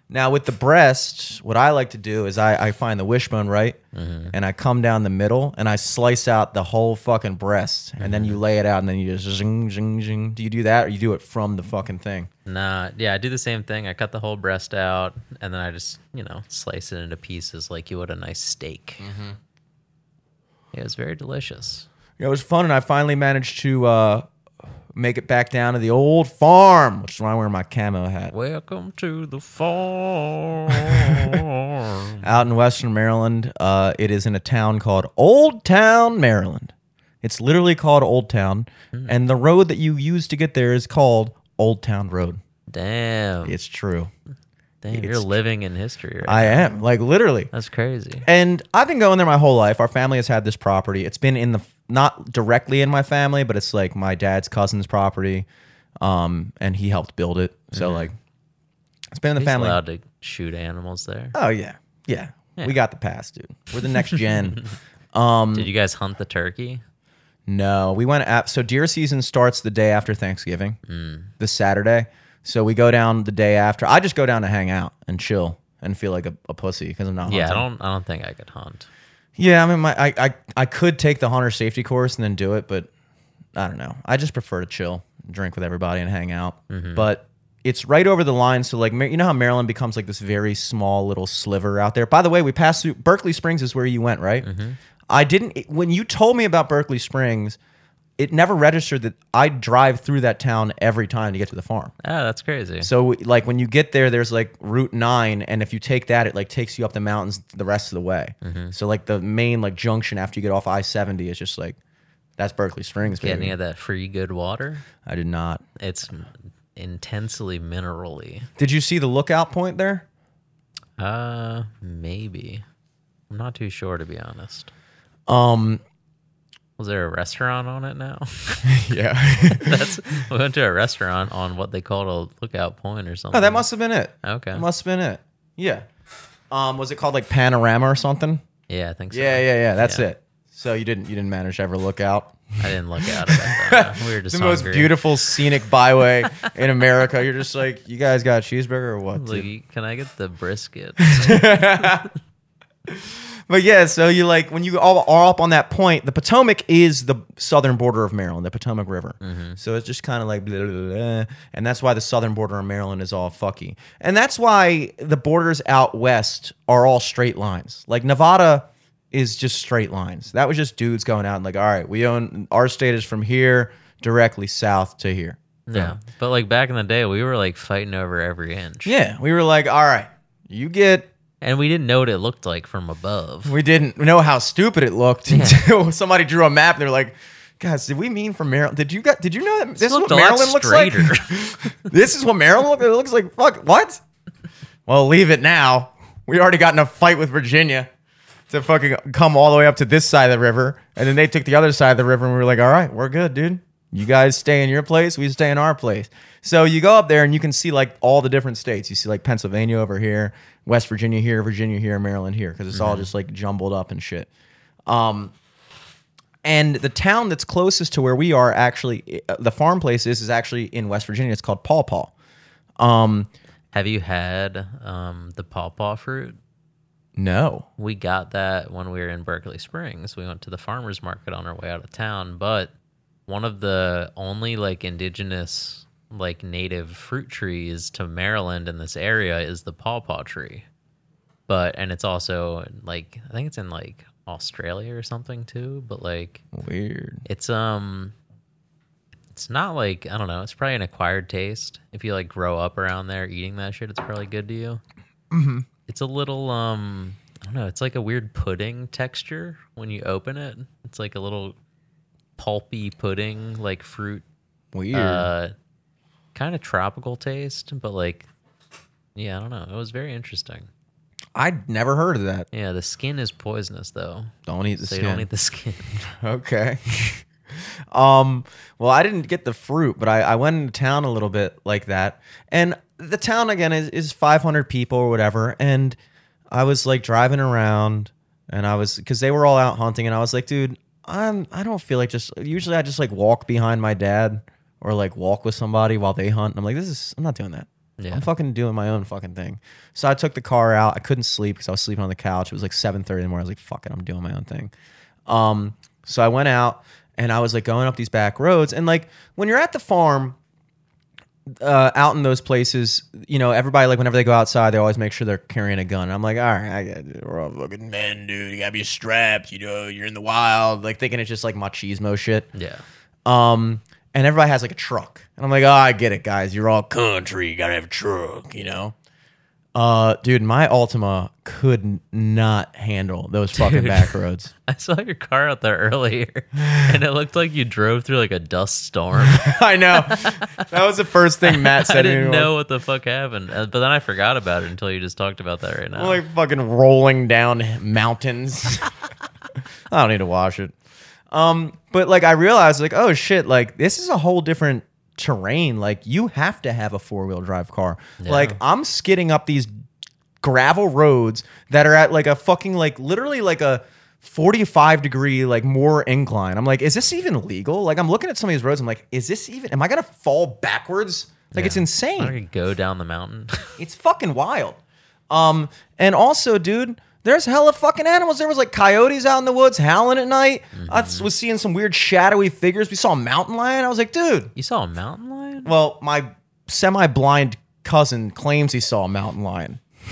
Now with the breast, what I like to do is I, I find the wishbone right, Mm-hmm. and I come down the middle and I slice out the whole fucking breast, and then Mm-hmm. you lay it out, and then you just zing zing zing. Do you do that, or you do it from the fucking thing? Nah, yeah, I do the same thing. I cut the whole breast out, and then I just, you know, slice it into pieces like you would a nice steak. Mm-hmm. Yeah, it was very delicious. It was fun, and I finally managed to uh, make it back down to the old farm, which is why I wear my camo hat. Welcome to the farm. Out in Western Maryland, uh, it is in a town called Old Town, Maryland. It's literally called Old Town, Hmm. and the road that you use to get there is called Old Town Road. Damn, It's true. Damn, you're living in history. Right I now. am like literally. That's crazy. And I've been going there my whole life. Our family has had this property. It's been in the not directly in my family, but it's like my dad's cousin's property. Um, and he helped build it. So like, it's been in the He's family. allowed to shoot animals there. Oh yeah, yeah. We got the pass, dude. We're the next gen. Um, Did you guys hunt the turkey? No, we went at so deer season starts the day after Thanksgiving, the Saturday. So we go down the day after. I just go down to hang out and chill and feel like a, a pussy because I'm not. Yeah, I don't. I don't think I could hunt. Yeah, I mean, my I, I I could take the hunter safety course and then do it, but I don't know. I just prefer to chill, drink with everybody, and hang out. Mm-hmm. But it's right over the line, so like you know how Maryland becomes like this very small little sliver out there. By the way, we passed through Berkeley Springs is where you went, right? Mm-hmm. I didn't when you told me about Berkeley Springs. It never registered that I drive through that town every time to get to the farm. Oh, that's crazy. So like when you get there, there's like Route Nine, and if you take that, it like takes you up the mountains the rest of the way. Mm-hmm. So like the main like junction after you get off I seventy is just like that's Berkeley Springs. Get any of that free good water? I did not. It's intensely minerally. Did you see the lookout point there? Uh, maybe. I'm not too sure to be honest. Um. Was there a restaurant on it now? Yeah. That's we went to a restaurant on what they called a lookout point or something. oh, that must have been it. Okay. That must have been it. Yeah. Um. Was it called like Panorama or something? yeah, I think so. Yeah, yeah, yeah. That's Yeah. it. So you didn't you didn't manage to ever look out. I didn't look out at that. We were just the most beautiful scenic byway in America. You're just like, you guys got a cheeseburger or what? Like, can I get the brisket? But yeah, so you like when you all are up on that point, the Potomac is the southern border of Maryland, the Potomac River. Mm-hmm. So it's just kind of like, blah, blah, blah, and that's why the southern border of Maryland is all fucky, and that's why the borders out west are all straight lines. Like Nevada is just straight lines. That was just dudes going out and like, all right, we own our state is from here directly south to here. yeah. But like back in the day, we were like fighting over every inch. Yeah, we were like, all right, you get And we didn't know what it looked like from above. We didn't know how stupid it looked until somebody drew a map and they're like, "Guys, did we mean from Maryland? Did you got? Did you know that this is what Maryland looks like? this is what Maryland looks. It looks like. Fuck what? Well, leave it now. We already got in a fight with Virginia to fucking come all the way up to this side of the river, and then they took the other side of the river, and we were like, "All right, we're good, dude. You guys stay in your place. We stay in our place." So you go up there and you can see like all the different states. You see like Pennsylvania over here, West Virginia here, Virginia here, Maryland here, because it's all just like jumbled up and shit. Um, and the town that's closest to where we are actually, uh, the farm place is, is actually in West Virginia. It's called Paw Paw. Um, Have you had um, the Paw fruit? no. We got that when we were in Berkeley Springs. We went to the farmers market on our way out of town, but one of the only like indigenous like native fruit trees to Maryland in this area is the pawpaw tree. But and it's also like I think it's in like Australia or something too, but like Weird. it's um it's not like I don't know, it's probably an acquired taste. If you like grow up around there eating that shit, it's probably good to you. Mm-hmm. It's a little um I don't know, it's like a weird pudding texture when you open it. It's like a little pulpy pudding, like fruit Weird. uh kind of tropical taste, but like yeah, I don't know. It was very interesting. I'd never heard of that. Yeah, the skin is poisonous though. Don't eat the So skin. don't eat the skin. okay. um. Well, I didn't get the fruit, but I, I went into town a little bit like that, and the town again is is 500 people or whatever, and I was like driving around, and I was because they were all out hunting, and I was like, dude, I'm I don't feel like just usually I just like walk behind my dad or like walk with somebody while they hunt. And I'm like, this is I'm not doing that. Yeah. I'm fucking doing my own fucking thing. So I took the car out. I couldn't sleep because I was sleeping on the couch. It was like 7:30 in the morning. I was like, fuck it, I'm doing my own thing. Um, so I went out and I was like going up these back roads. And like when you're at the farm, uh, out in those places, you know, everybody like whenever they go outside, they always make sure they're carrying a gun. I'm like, all right, I we're all fucking men, dude. You gotta be strapped. You know, you're in the wild. Like thinking it's just like machismo shit. yeah. Um, and everybody has like a truck. And I'm like, oh, I get it, guys. You're all country. You gotta have a truck, you know? Uh, dude, my Altima could not handle those fucking Dude. back roads. I saw your car out there earlier, and it looked like you drove through like a dust storm. I know. That was the first thing Matt said I didn't know what the fuck happened, Uh, but then I forgot about it until you just talked about that right now. Like fucking rolling down mountains. I don't need to wash it. Um, but like I realized, like, oh shit, like this is a whole different terrain. Like you have to have a four wheel drive car. Like I'm skidding up these gravel roads that are at like a fucking like literally like a 45 degree like more incline. I'm like, is this even legal? Like I'm looking at some of these roads. I'm like, is this even? Am I gonna fall backwards? Like it's I'm insane. gonna go down the mountain. It's fucking wild. Um, and also, dude, there's hella fucking animals. There was like coyotes out in the woods howling at night. I Mm-hmm. was seeing some weird shadowy figures. We saw a mountain lion. I was like, dude. you saw a mountain lion? Well, my semi-blind cousin claims he saw a mountain lion.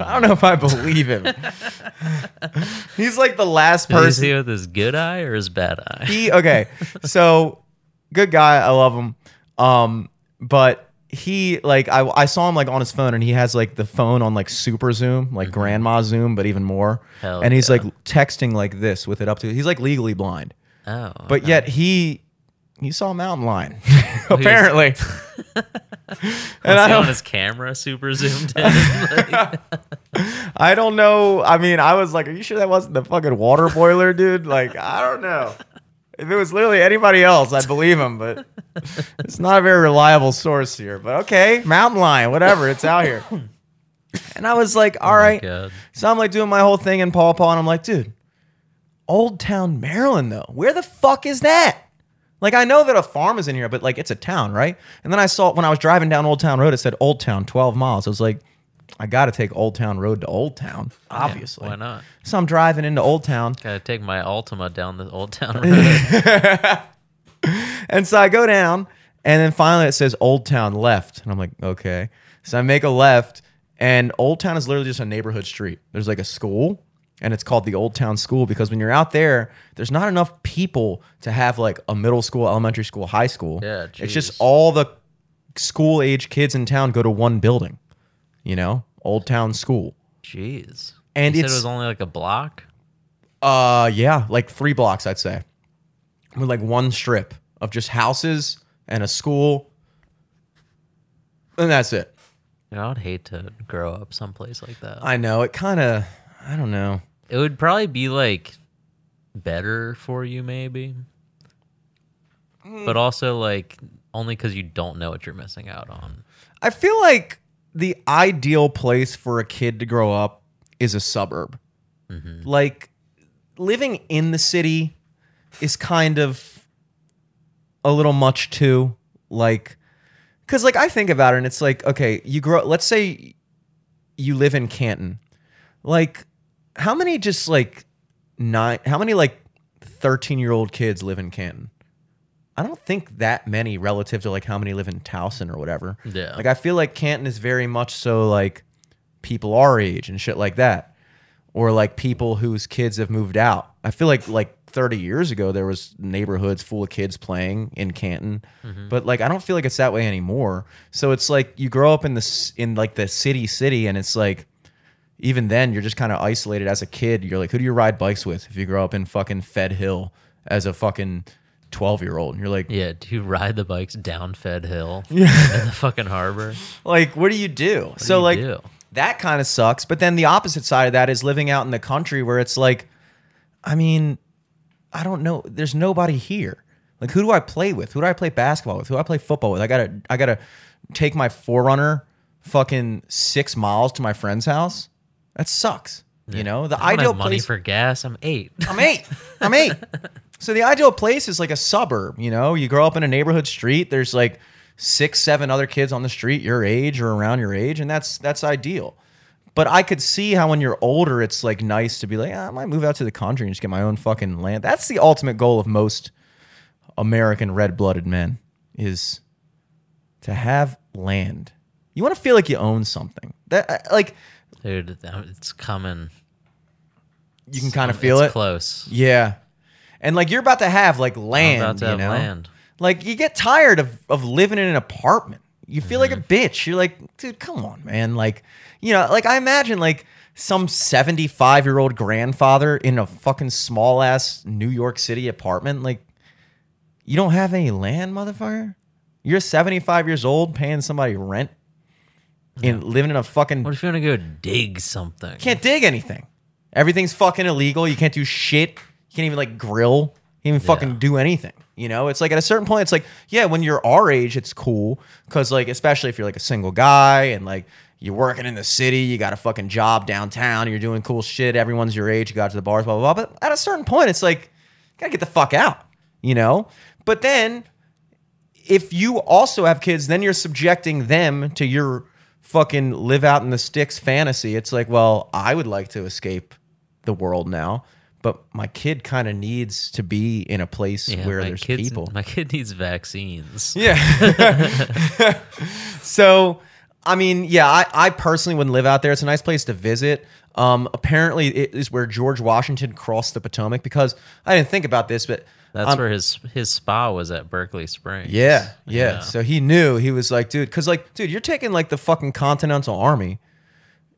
I don't know if I believe him. He's like the last Did you person. see with his good eye or his bad eye? he okay so good guy i love him um but he like I, I saw him like on his phone and he has like the phone on like super zoom like mm-hmm. grandma zoom but even more. Hell and he's yeah. like texting like this with it up to he's like legally blind. Oh, but yet he he saw a mountain lion apparently. And I on his camera super zoomed in? Like, I don't know. I mean i was like are you sure that wasn't the fucking water boiler dude? Like i don't know if it was literally anybody else i'd believe him but it's not a very reliable source here. But okay mountain lion whatever it's out here. And i was like all oh right so i'm like doing my whole thing in paw paw and i'm like dude old town maryland though where the fuck is that? Like i know that a farm is in here but like it's a town right? And then i saw when i was driving down old town road it said old town 12 miles. I was like i gotta take old town road to old town obviously Why not? so i'm driving into old town Gotta take my Altima down the old town road. And so I go down, and then finally it says Old Town left. And I'm like, okay. So I make a left, and Old Town is literally just a neighborhood street. There's like a school, and it's called the Old Town School because when you're out there, there's not enough people to have like a middle school, elementary school, high school. Yeah, It's just all the school age kids in town go to one building, you know, Old Town School. Jeez. And you said it's- it was only like a block. Uh, yeah, like three blocks, I'd say, with like one strip of just houses and a school, and that's it. You know, I would hate to grow up someplace like that. I know it kind of. I don't know. it would probably be like better for you, maybe, Mm. but also like only because you don't know what you're missing out on. I feel like the ideal place for a kid to grow up is a suburb. Mm-hmm. Like living in the city is kind of a little much too. Like, because like I think about it, and it's like, okay, you grow. Let's say you live in Canton. Like, how many just like nine? How many like thirteen year old kids live in Canton? I don't think that many relative to like how many live in Towson or whatever. Yeah. Like I feel like Canton is very much so like people our age and shit like that. Or like people whose kids have moved out. I feel like like 30 years ago there was neighborhoods full of kids playing in Canton. Mm-hmm. But like I don't feel like it's that way anymore. So it's like you grow up in this in like the city city and it's like even then you're just kind of isolated as a kid. You're like who do you ride bikes with if you grow up in fucking Fed Hill as a fucking 12 year old? And you're like Yeah, do you ride the bikes down Fed Hill in the fucking harbor? like what do you do so you like do? that kind of sucks but then the opposite side of that is living out in the country where it's like i mean i don't know there's nobody here like who do i play with who do i play basketball with who do i play football with i gotta i gotta take my 4Runner fucking six miles to my friend's house that sucks you know the I don't ideal have money place for gas. I'm eight. I'm eight. I'm eight. So the ideal place is like a suburb. You know, you grow up in a neighborhood street. There's like six, seven other kids on the street your age or around your age, and that's that's ideal. But I could see how when you're older, it's like nice to be like, "Ah, I might move out to the country and just get my own fucking land. That's the ultimate goal of most American red-blooded men is to have land. You want to feel like you own something. That uh, like Dude, it's coming. you can kind of feel it. close. Yeah. And like you're about to have like land, you know? land. Like you get tired of of living in an apartment. You feel like a Mm-hmm. bitch. You're like, dude, come on, man. Like, you know, like I imagine like some 75 year old grandfather in a fucking small ass New York City apartment. Like, you don't have any land, motherfucker. You're 75 years old paying somebody rent and living in a fucking What if you want to go dig something? can't dig anything. Everything's fucking illegal. You can't do shit. You can't even like grill. You can't even fucking do anything. You know, it's like at a certain point, it's like, yeah, when you're our age, it's cool because like, especially if you're like a single guy and like you're working in the city, you got a fucking job downtown, you're doing cool shit, everyone's your age, you got to the bars, blah, blah, blah. But at a certain point, it's like, you gotta get the fuck out, you know? But then if you also have kids, then you're subjecting them to your fucking live out in the sticks fantasy. It's like, well, I would like to escape the world now, but my kid kind of needs to be in a place Yeah, where there's kids, people. My kid needs vaccines. Yeah. so, I mean, yeah, I, I personally wouldn't live out there. It's a nice place to visit. Um, apparently, it is where George Washington crossed the Potomac because I didn't think about this, but That's um, where his his spa was at Berkeley Springs. Yeah, yeah, Yeah. So he knew he was like, dude, because like, dude, you're taking like the fucking Continental Army,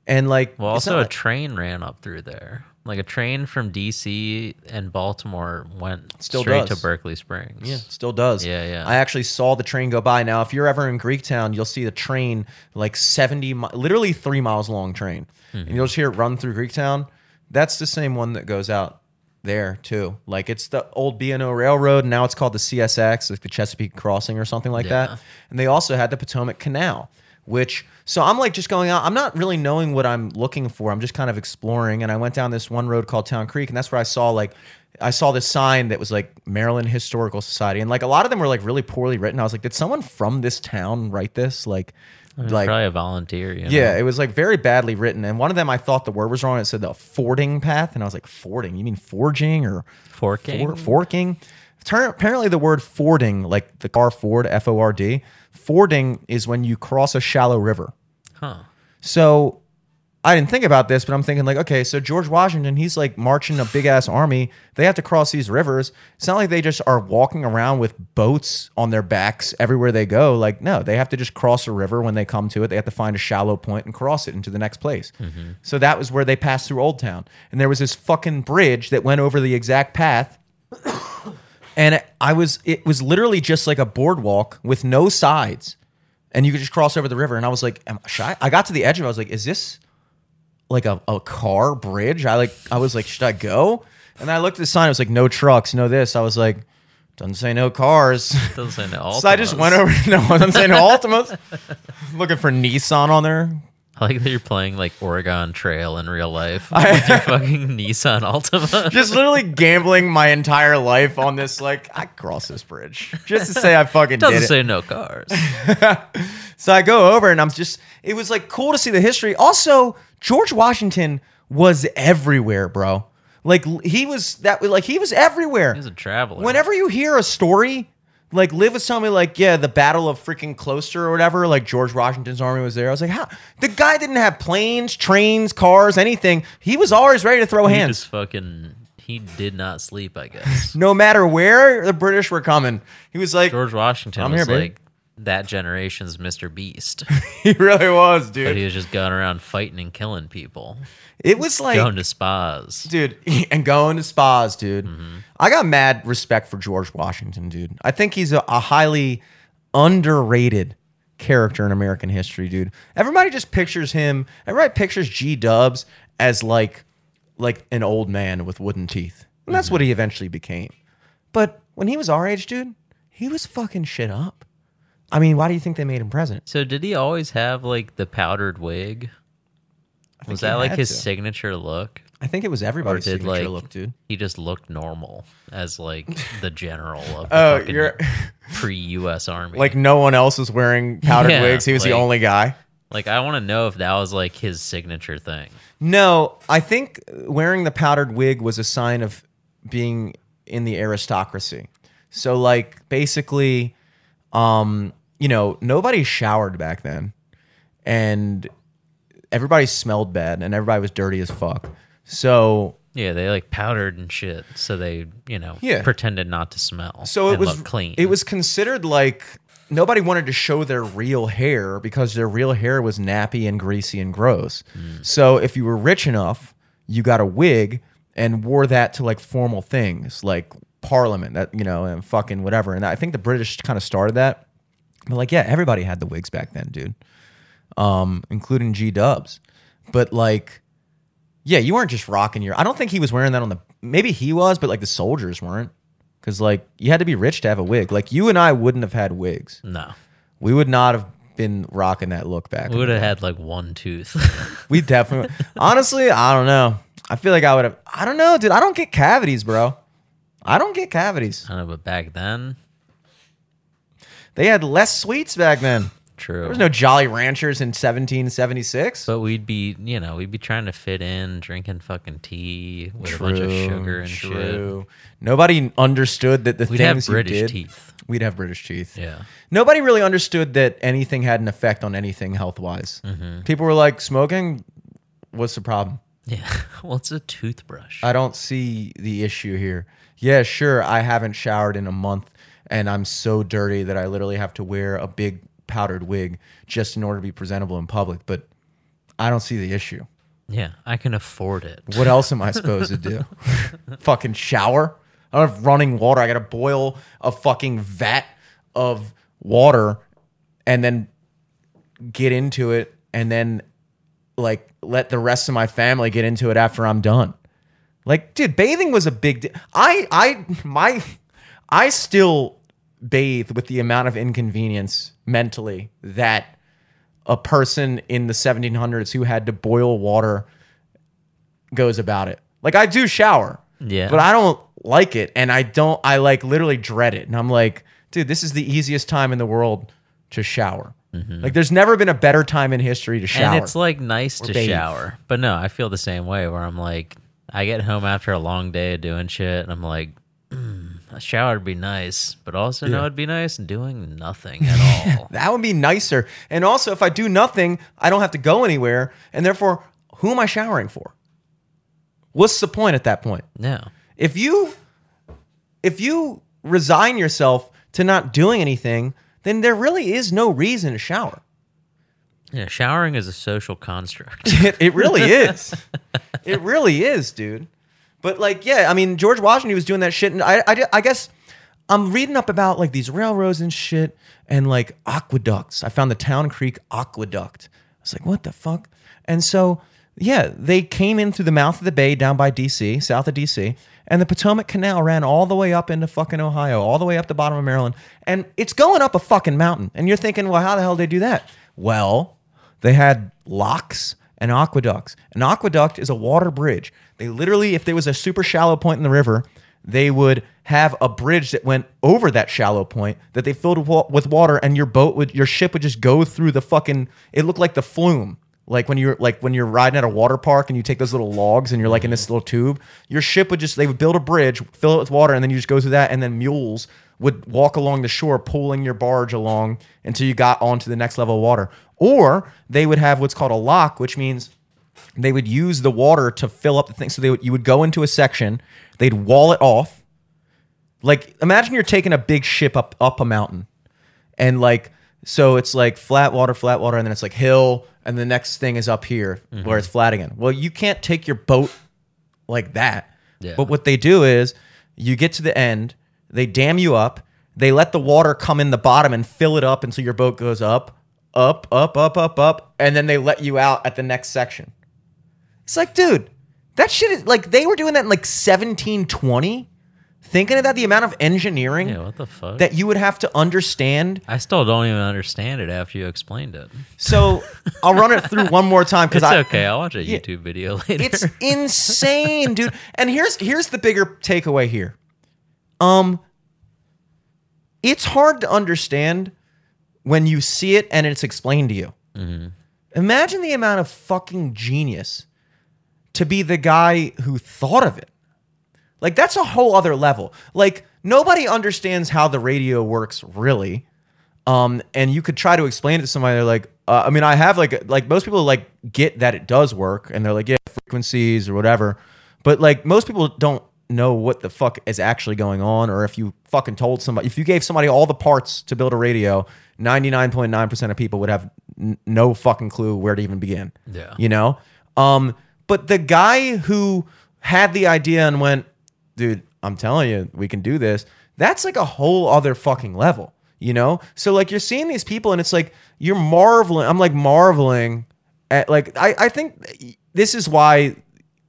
and like, Well, also a like- train ran up through there. Like a train from DC and Baltimore went Still straight does. to Berkeley Springs. yeah, still does. Yeah, yeah. I actually saw the train go by. Now, if you're ever in Greektown, you'll see the train like 70, mi- literally three miles long train, Mm-hmm. and you'll just hear it run through Greektown. That's the same one that goes out there too. Like it's the old B&O Railroad, now it's called the CSX, like the Chesapeake Crossing or something like Yeah. that. And they also had the Potomac Canal, which so I'm like just going out. I'm not really knowing what I'm looking for. I'm just kind of exploring. And I went down this one road called Town Creek, and that's where I saw like I saw this sign that was like Maryland Historical Society, and like a lot of them were like really poorly written. I was like, did someone from this town write this? Like, like Probably a volunteer. You know? yeah, it was like very badly written. And one of them, I thought the word was wrong. It said the fording path, and I was like, fording? You mean forging or Forking? For- forking? Turn, apparently, the word fording, like the car Ford, F O R D, fording is when you cross a shallow river. Huh. So I didn't think about this, but I'm thinking like, okay, so George Washington, he's like marching a big ass army. They have to cross these rivers. It's not like they just are walking around with boats on their backs everywhere they go. Like, no, they have to just cross a river when they come to it. They have to find a shallow point and cross it into the next place. Mm-hmm. So that was where they passed through Old Town. And there was this fucking bridge that went over the exact path. And I was, it was literally just like a boardwalk with no sides. And you could just cross over the river. And I was like, am, should I? I got to the edge of it. I was like, is this like a, a car bridge? I like, I was like, should I go? And I looked at the sign. It was like, no trucks, no this. I was like, doesn't say no cars. Doesn't say no. so I just went over. No, doesn't say no Altimas. Looking for Nissan on there. I like that you're playing like Oregon Trail in real life with your fucking Nissan Altima. Just literally gambling my entire life on this. Like, I cross this bridge just to say I fucking did Doesn't it. say no cars. So I go over and I'm just, it was like cool to see the history. Also, George Washington was everywhere, bro. Like he was that, like he was everywhere. He's a traveler. Whenever you hear a story, like Liv was telling me, like, yeah, the Battle of freaking Closter or whatever, like George Washington's army was there. I was like, how? The guy didn't have planes, trains, cars, anything. He was always ready to throw he hands. just fucking he did not sleep. I guess No matter where the British were coming, he was like, George Washington I'm was here, baby. That generation's MrBeast, he really was, but dude. he was just going around fighting and killing people, It was like, going to spas. dude, and going to spas, dude. Mm-hmm. I got mad respect for George Washington, dude. I think he's a, a highly underrated character in American history, dude. Everybody just pictures him. Everybody pictures G Dubs as like like an old man with wooden teeth, and that's mm-hmm. what he eventually became. But when he was our age, dude, he was fucking shit up. I mean, why do you think they made him president? So did he always have like the powdered wig? Was that like his to. signature look? I think it was everybody's did, signature like- look, dude. He just looked normal as like the general of the Oh, fucking you're pre-U.S. Army. like no one else was wearing powdered Yeah, wigs. He was the only guy. like I want to know if that was like his signature thing. No, I think wearing the powdered wig was a sign of being in the aristocracy. So like basically um you know, nobody showered back then and everybody smelled bad and everybody was dirty as fuck. So Yeah, they like powdered and shit, so they you know Yeah. pretended not to smell. so it was clean. It was considered like nobody wanted to show their real hair because their real hair was nappy and greasy and gross. Mm. So if you were rich enough, you got a wig and wore that to like formal things like parliament that you know and fucking whatever. And I think the British kind of started that. But like yeah, everybody had the wigs back then, dude. Um including G Dubs. But like yeah, you weren't just rocking your I don't think he was wearing that on the maybe he was, but like the soldiers weren't. Cause like you had to be rich to have a wig. Like you and I wouldn't have had wigs. no. We would not have been rocking that look back. We would have had like one tooth. We definitely. honestly, I don't know. I feel like I would have. I don't know, dude. I don't get cavities, bro. I don't get cavities. I don't know, but back then, They had less sweets back then. true. There was no Jolly Ranchers in 1776. but we'd be, you know, we'd be trying to fit in, drinking fucking tea with a bunch of sugar and shit. true. Nobody understood that the We'd things have British you did, teeth. We'd have British teeth. Yeah. Nobody really understood that anything had an effect on anything health wise. Mm-hmm. People were like, smoking, what's the problem? Yeah. well, it's a toothbrush. I don't see the issue here. Yeah, sure, I haven't showered in a month and I'm so dirty that I literally have to wear a big powdered wig just in order to be presentable in public, but I don't see the issue. yeah. I can afford it. What else am I supposed to do? fucking shower? I don't have running water. I got to boil a fucking vat of water and then get into it and then like let the rest of my family get into it after I'm done. Like, dude, bathing was a big deal. I I my I still bathe with the amount of inconvenience mentally that a person in the 1700s who had to boil water goes about it. Like I do shower, Yeah. but I don't like it, and I don't. I like literally dread it, and I'm like, dude, this is the easiest time in the world to shower. Mm-hmm. Like, there's never been a better time in history to shower. And it's like nice to bathe. shower. But no, I feel the same way where I'm like, I get home after a long day of doing shit and I'm like, a shower would be nice, but also no, it'd be nice doing nothing at all. that would be nicer. And also, if I do nothing, I don't have to go anywhere, and therefore, who am I showering for? What's the point at that point? no. If you if you resign yourself to not doing anything, then there really is no reason to shower. Yeah, showering is a social construct. It, it really is. it really is, dude. But like, yeah, I mean, George Washington was doing that shit, and I, I, I guess I'm reading up about like these railroads and shit, and like aqueducts. I found the Town Creek Aqueduct. I was like, what the fuck? And so, yeah, they came in through the mouth of the bay down by D.C., south of D.C., and the Potomac Canal ran all the way up into fucking Ohio, all the way up the bottom of Maryland, and it's going up a fucking mountain. And you're thinking, well, how the hell did they do that? Well, they had locks and aqueducts. An aqueduct is a water bridge. They literally, if there was a super shallow point in the river, they would have a bridge that went over that shallow point that they filled with water, and your boat would, your ship would just go through the fucking. It looked like the flume, like when you're like when you're riding at a water park and you take those little logs and you're like in this little tube. Your ship would just they would build a bridge, fill it with water, and then you just go through that, and then mules would walk along the shore, pulling your barge along until you got onto the next level of water. Or they would have what's called a lock, which means they would use the water to fill up the thing. So they would, you would go into a section, they'd wall it off. Like imagine you're taking a big ship up up a mountain, and like so it's like flat water, flat water, and then it's like hill, and the next thing is up here mm-hmm. where it's flat again. Well, you can't take your boat like that. Yeah. But what they do is you get to the end, they dam you up, they let the water come in the bottom and fill it up until your boat goes up, up, up, up, up, up, and then they let you out at the next section. It's like, dude, that shit is like they were doing that in like 1720. Thinking about the amount of engineering Yeah, what the fuck? that you would have to understand. I still don't even understand it after you explained it. So I'll run it through one more time because It's I okay. I'll watch a YouTube video later. It's insane, dude. And here's here's the bigger takeaway here. Um it's hard to understand when you see it and it's explained to you. Imagine the amount of fucking genius to be the guy who thought of it. Like that's a whole other level. Like nobody understands how the radio works really. Um, and you could try to explain it to somebody. They're like, uh, I mean, I have like like most people like get that it does work, and they're like, yeah, frequencies or whatever. But like most people don't know what the fuck is actually going on, or if you fucking told somebody, if you gave somebody all the parts to build a radio, ninety nine point nine percent of people would have n- no fucking clue where to even begin. Yeah. you know. Um, but the guy who had the idea and went, dude, I'm telling you, we can do this. That's like a whole other fucking level, you know? So like you're seeing these people and it's like you're marveling. I'm like marveling at like I, I think this is why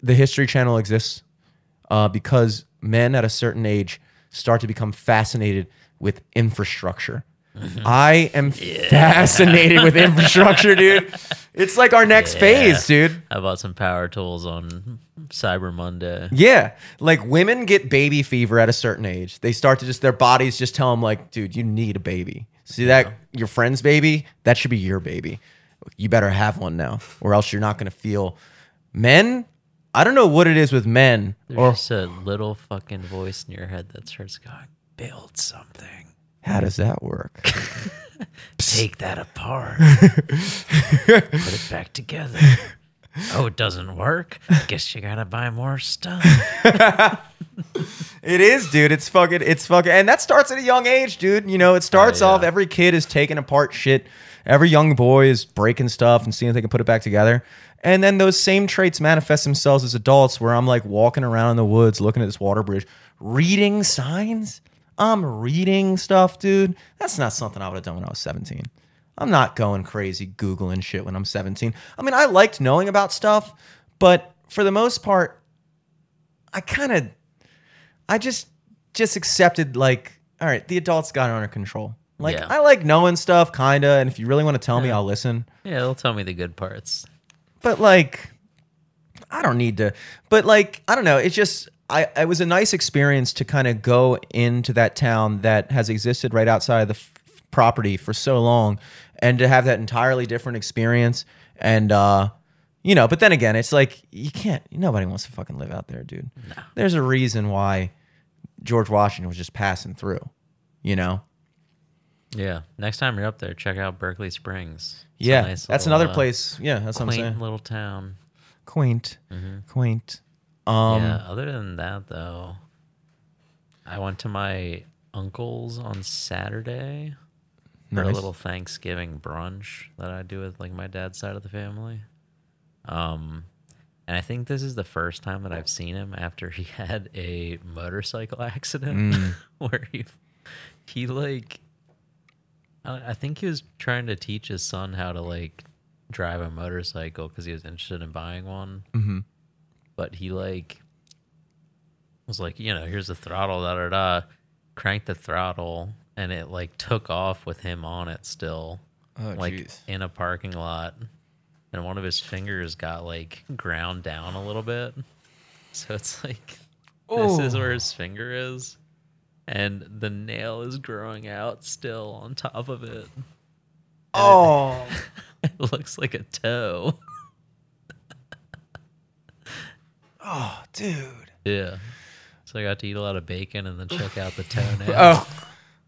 the History Channel exists. Uh, because men at a certain age start to become fascinated with infrastructure. I am fascinated with infrastructure, dude. It's like our next Yeah. phase, dude. I bought some power tools on Cyber Monday. Yeah, like women get baby fever at a certain age. They start to just their bodies just tell them like, dude, you need a baby. See that your friend's baby? That should be your baby. You better have one now, or else you're not gonna feel. Men, I don't know what it is with men, There's or just a little fucking voice in your head that starts going, build something. How does that work? Take that apart. Put it back together. Oh, it doesn't work? I Guess you gotta buy more stuff. It is, dude. It's fucking. It's fucking. And that starts at a young age, dude. You know, it starts Oh, yeah. off. Every kid is taking apart shit. Every young boy is breaking stuff and seeing if they can put it back together. And then those same traits manifest themselves as adults, where I'm like walking around in the woods, looking at this water bridge, reading signs. I'm reading stuff, dude. That's not something I would have done when I was 17. I'm not going crazy googling shit when I'm 17. I mean, I liked knowing about stuff, but for the most part, I kind of I just just accepted like, all right, the adults got it under control. Like Yeah. I like knowing stuff, kinda, and if you really want to tell me, I'll listen. Yeah, they'll tell me the good parts. But like, I don't need to. But like, I don't know. It's just I. It was a nice experience to kind of go into that town that has existed right outside of the f- property for so long, and to have that entirely different experience. And uh, you know, but then again, it's like you can't. Nobody wants to fucking live out there, dude. There's a reason why George Washington was just passing through. You know. Yeah. Next time you're up there, check out Berkeley Springs. It's Yeah, nice that's little, another uh, place. Yeah, that's what I'm saying. little town. Quaint, quaint. Um, yeah. Other than that, though, I went to my uncle's on Saturday for a little Thanksgiving brunch that I do with like my dad's side of the family. Um, and I think this is the first time that I've seen him after he had a motorcycle accident Mm. where he he like I I think he was trying to teach his son how to like drive a motorcycle because he was interested in buying one. Mm-hmm. But he like was like, you know, here's the throttle, da da da, cranked the throttle, and it like took off with him on it still, Oh, like jeez. in a parking lot, and one of his fingers got like ground down a little bit, so it's like this is where oh. his finger is, and the nail is growing out still on top of it. Oh, It looks like a toe. Oh, dude. Yeah. So I got to eat a lot of bacon and then check out the toenail.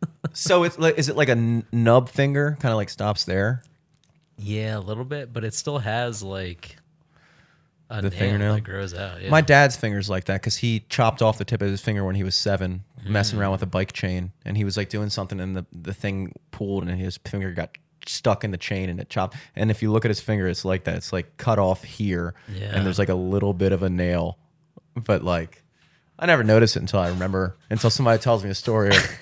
Oh. so it's like, is it like a nub finger? Kind of like stops there. Yeah, a little bit, but it still has like a The nail fingernail? that grows out. Yeah. My dad's finger's like that because he chopped off the tip of his finger when he was seven, messing mm. around with a bike chain, and he was like doing something, and the the thing pulled, and his finger got stuck in the chain, and it chopped. And if you look at his finger, it's like that. It's like cut off here, Yeah. and there's like a little bit of a nail, but like I never noticed it until I remember until somebody tells me a story of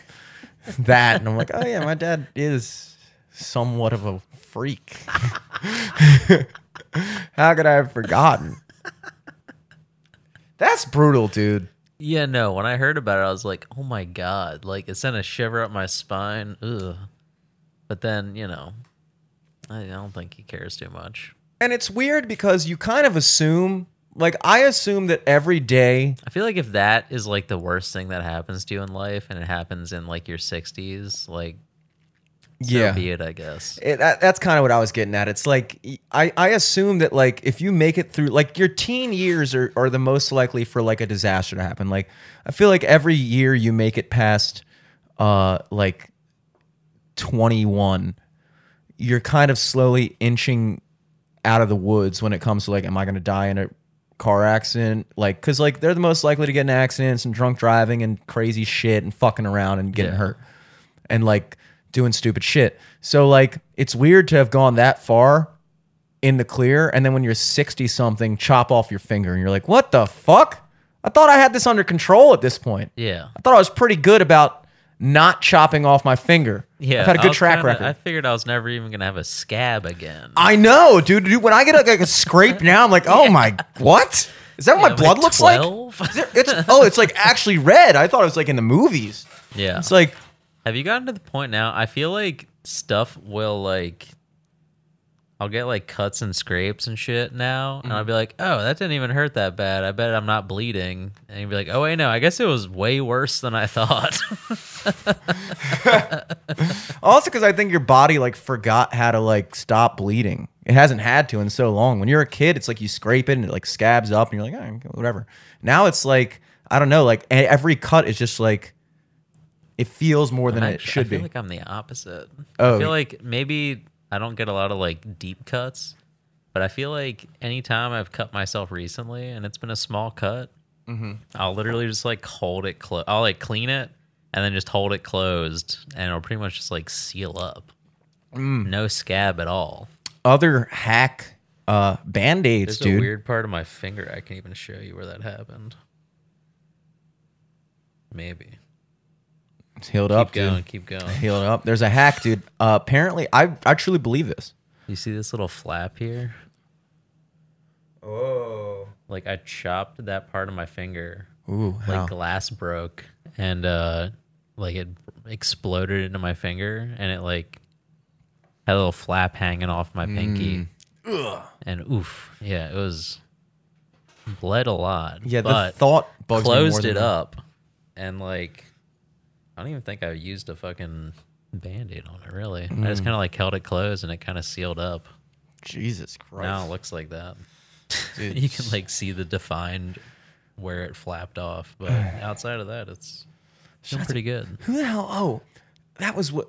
that, and I'm like, oh yeah, my dad is somewhat of a freak. How could I have forgotten? That's brutal, dude. yeah, no. When I heard about it, I was like, "Oh my god!" Like it sent a shiver up my spine. Ugh. But then, you know, I don't think he cares too much. And it's weird because you kind of assume, like, I assume that every day, I feel like if that is like the worst thing that happens to you in life, and it happens in like your sixties, like so be it, I guess. It, that, that's kind of what I was getting at. It's like I, I assume that like if you make it through like your teen years are, are the most likely for like a disaster to happen. Like I feel like every year you make it past uh like 21 you're kind of slowly inching out of the woods when it comes to like am I going to die in a car accident like cuz like they're the most likely to get in accidents and drunk driving and crazy shit and fucking around and getting Yeah. hurt and like doing stupid shit. So like it's weird to have gone that far in the clear and then when you're 60 something chop off your finger and you're like, "What the fuck? I thought I had this under control at this point. Yeah. I thought I was pretty good about not chopping off my finger. Yeah. I've had a good track kinda- record. I figured I was never even gonna have a scab again. I know, dude. dude when I get like a scrape now, I'm like, "Oh my, what? Is that what Yeah, my blood looks like?" 12? Is there- it's oh, it's like actually red. I thought it was like in the movies. yeah. It's like, Have you gotten to the point now? I feel like stuff will like I'll get like cuts and scrapes and shit now, and I'll mm. be like, "Oh, that didn't even hurt that bad. I bet I'm not bleeding." And you'd be like, "Oh wait, no, I guess it was way worse than I thought." Also, because I think your body like forgot how to like stop bleeding. It hasn't had to in so long. When you're a kid, it's like you scrape it and it like scabs up, and you're like, oh, whatever. Now it's like I don't know. Like every cut is just like it feels more than I, it should I feel be. like I'm the opposite. Oh. I feel like maybe I don't get a lot of like deep cuts, but I feel like anytime I've cut myself recently and it's been a small cut, Mm-hmm. I'll literally just like hold it close. I'll like clean it and then just hold it closed, and it'll pretty much just like seal up. Mm. No scab at all. Other hack uh, band aids, dude. a weird part of my finger. I can even show you where that happened. Maybe. It's healed Keep up, going. dude. Keep going. Healed up. There's a hack, dude. Uh, apparently, I I truly believe this. You see this little flap here? Oh. Like I chopped that part of my finger Ooh. like how? glass broke and uh like it exploded into my finger and it like had a little flap hanging off my pinky Ugh. and oof yeah it was bled a lot Yeah, the thought bugs me more closed than it that. up and like i don't even think i used a fucking band-aid on it really i Mm. just kind of like held it closed and it kind of sealed up Jesus Christ. now it looks like that you can like see the defined where it flapped off, but outside of that, it's still pretty good. Who the hell? Oh, that was what.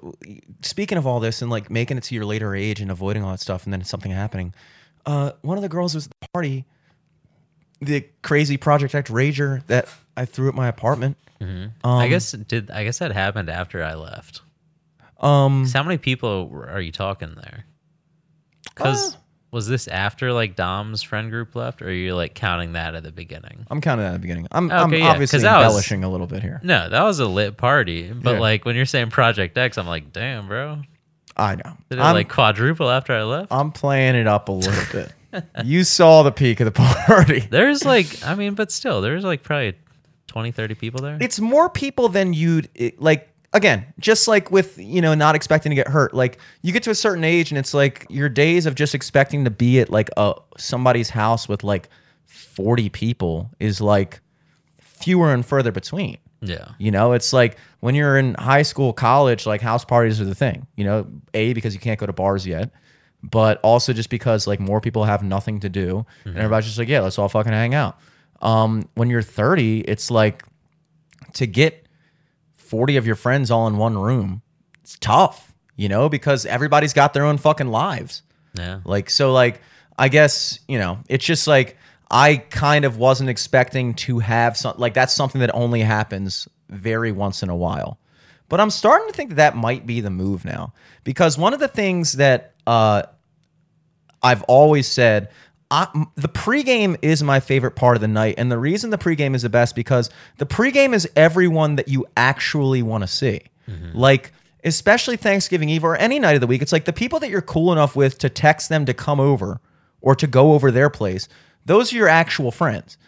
Speaking of all this and like making it to your later age and avoiding all that stuff, and then something happening. Uh, one of the girls was at the party. The crazy Project X rager that I threw it at my apartment. Um, I guess did I guess that happened after I left. Um, how many people are you talking there? Because Uh. was this after like Dom's friend group left, or are you like counting that at the beginning? I'm counting that at the beginning. I'm, Okay, I'm yeah, obviously that was- embellishing a little bit here. No, that was a lit party. But Yeah. like when you're saying Project X, I'm like, damn, bro, I know. did it I'm, like quadruple after I left? I'm playing it up a little bit. you saw the peak of the party. There's like, I mean, but still, there's like probably 20, 30 people there. it's more people than you'd like again just like with you know not expecting to get hurt like you get to a certain age and it's like your days of just expecting to be at like a somebody's house with like 40 people is like fewer and further between yeah. you know it's like when you're in high school college like house parties are the thing you know a because you can't go to bars yet but also just because like more people have nothing to do and mm-hmm. everybody's just like yeah let's all fucking hang out um when you're 30 it's like to get 40 of your friends all in one room it's tough you know because everybody's got their own fucking lives Yeah. like so like I guess, you know, it's just like I kind of wasn't expecting to have some like that's something that only happens very once in a while. But I'm starting to think that that might be the move now because one of the things that uh I've always said I, the pregame is my favorite part of the night, and the reason the pregame is the best because the pregame is everyone that you actually want to see. Mm-hmm. Like, especially Thanksgiving Eve or any night of the week, it's like the people that you're cool enough with to text them to come over or to go over their place. Those are your actual friends.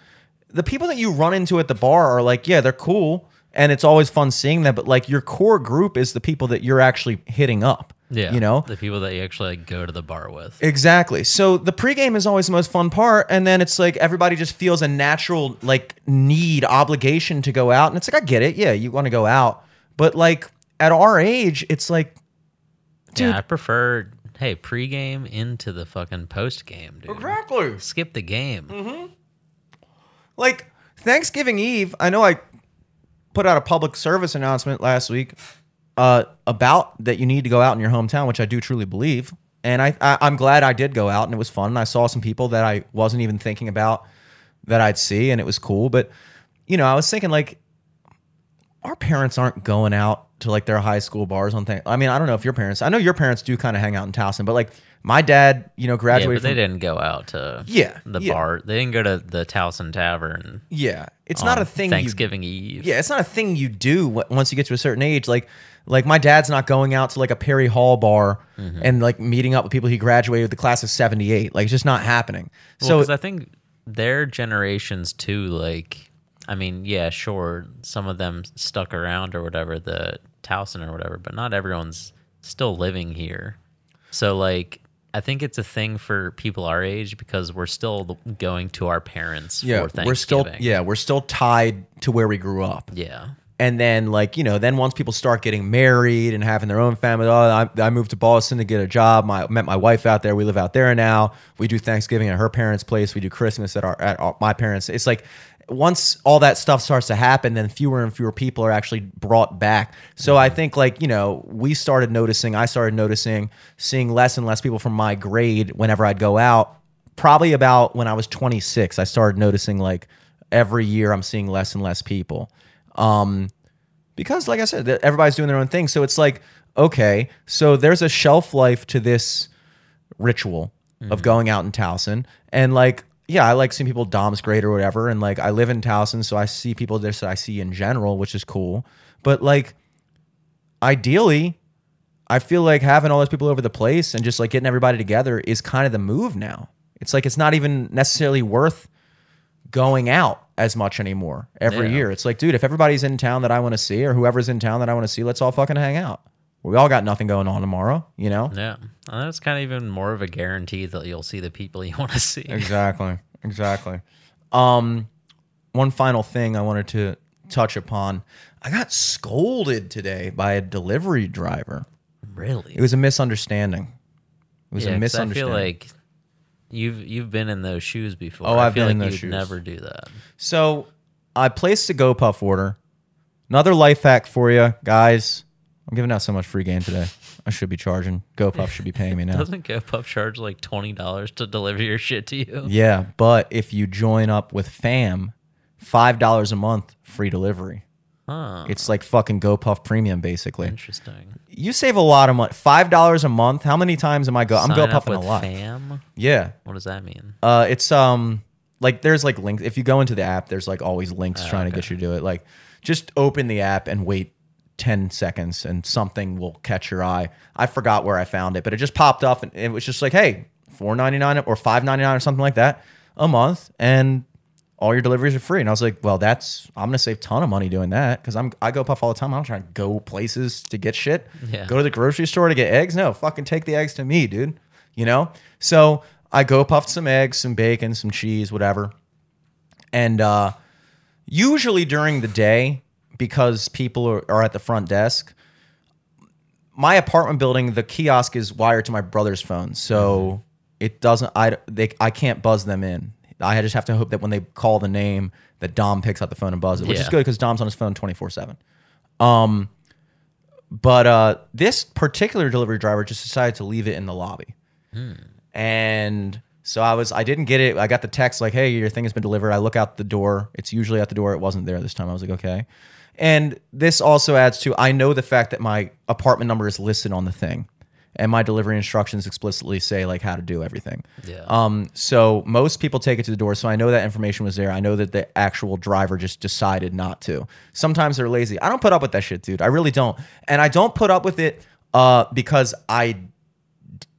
The people that you run into at the bar are like, yeah, they're cool, and it's always fun seeing them. But like, your core group is the people that you're actually hitting up. Yeah. you know, the people that you actually like, go to the bar with. Exactly. So the pregame is always the most fun part, and then it's like everybody just feels a natural like need, obligation to go out, and it's like I get it, yeah, you want to go out, but like at our age, it's like, dude, yeah, I prefer hey pregame into the fucking post game, dude. exactly. Skip the game. Mm-hmm. Like Thanksgiving Eve, I know I put out a public service announcement last week uh, about that you need to go out in your hometown, which I do truly believe. And I, I I'm glad I did go out and it was fun. And I saw some people that I wasn't even thinking about that I'd see, and it was cool. But you know, I was thinking like our parents aren't going out to like their high school bars on things. I mean, I don't know if your parents. I know your parents do kind of hang out in Towson, but like my dad, you know, Yeah, graduated. but they from, didn't go out to Yeah, the yeah. bar. They didn't go to the Towson Tavern. yeah, it's not a thing. you Thanksgiving Eve. Yeah, it's not a thing you do once you get to a certain age. Like, like my dad's not going out to like a Perry Hall bar Mm-hmm. and like meeting up with people he graduated with the class of '78. Like, it's just not happening. Well, so I think their generations too. Like, I mean, yeah, sure, some of them stuck around or whatever. The Towson or whatever, but not everyone's still living here. So like I think it's a thing for people our age because we're still going to our parents Yeah, for Thanksgiving. we're still yeah, we're still tied to where we grew up. yeah. And then like, you know, then once people start getting married and having their own family, oh, I, I moved to Boston to get a job. My met my wife out there. We live out there now. We do Thanksgiving at her parents' place. We do Christmas at our at our, my parents. It's like once all that stuff starts to happen, then fewer and fewer people are actually brought back. So I mm-hmm. think like, you know, we started noticing, I started noticing seeing less and less people from my grade whenever I'd go out. Probably about when I was 26, I started noticing like every year I'm seeing less and less people. Um, because like I said, everybody's doing their own thing. So it's like, okay, so there's a shelf life to this ritual of going out in Towson. And like, yeah, I like seeing people Dom's great or whatever. And like I live in Towson, so I see people that I see in general, which is cool. But like ideally, I feel like having all those people over the place and just like getting everybody together is kind of the move now. It's like it's not even necessarily worth going out as much anymore every Yeah. year. It's like, dude, if everybody's in town that I want to see or whoever's in town that I want to see, let's all fucking hang out. We all got nothing going on tomorrow, you know? Yeah. And that's kind of even more of a guarantee that you'll see the people you want to see. Exactly. Exactly. Um, one final thing I wanted to touch upon. I got scolded today by a delivery driver. Really? It was a misunderstanding. It was yeah, a 'cause I misunderstanding. feel like you've you've been in those shoes before. Oh, I I've feel been like in those shoes. never do that. So I placed a GoPuff order. Another life hack for you guys. I'm giving out so much free game today. I should be charging. GoPuff should be paying me now. Doesn't GoPuff charge like twenty dollars to deliver your shit to you? Yeah, but if you join up with FAM, five dollars a month free delivery. Huh. It's like fucking GoPuff Premium, basically. Interesting. You save a lot of money. Five dollars a month. How many times am I go? I'm Sign up GoPuffing a lot. Fam. Yeah. What does that mean? Uh, it's um like there's like links. If you go into the app, there's like always links trying to get you to do it. Like just open the app and wait 10 seconds and something will catch your eye. I forgot where I found it, but it just popped up and it was just like, hey, $4.99 or $5.99 or something like that a month and all your deliveries are free. And I was like, well, that's I'm gonna save a ton of money doing that because I'm I go puff all the time. I'm not trying to go places to get shit. Yeah. Go to the grocery store to get eggs. No, fucking take the eggs to me, dude. You know? So I go puffed some eggs, some bacon, some cheese, whatever. And uh usually during the day, because people are, are at the front desk, my apartment building, the kiosk is wired to my brother's phone, so it doesn't. I they I can't buzz them in. I just have to hope that when they call the name, that Dom picks up the phone and buzzes it, which is good because Dom's on his phone twenty four seven. Um, but uh, this particular delivery driver just decided to leave it in the lobby, and so I was I didn't get it. I got the text like, "Hey, your thing has been delivered." I look out the door. It's usually at the door. It wasn't there this time. I was like, "Okay." And this also adds to I know the fact that my apartment number is listed on the thing, and my delivery instructions explicitly say like how to do everything. Yeah. Um. So most people take it to the door. So I know that information was there. I know that the actual driver just decided not to. Sometimes they're lazy. I don't put up with that shit, dude. I really don't. And I don't put up with it uh because I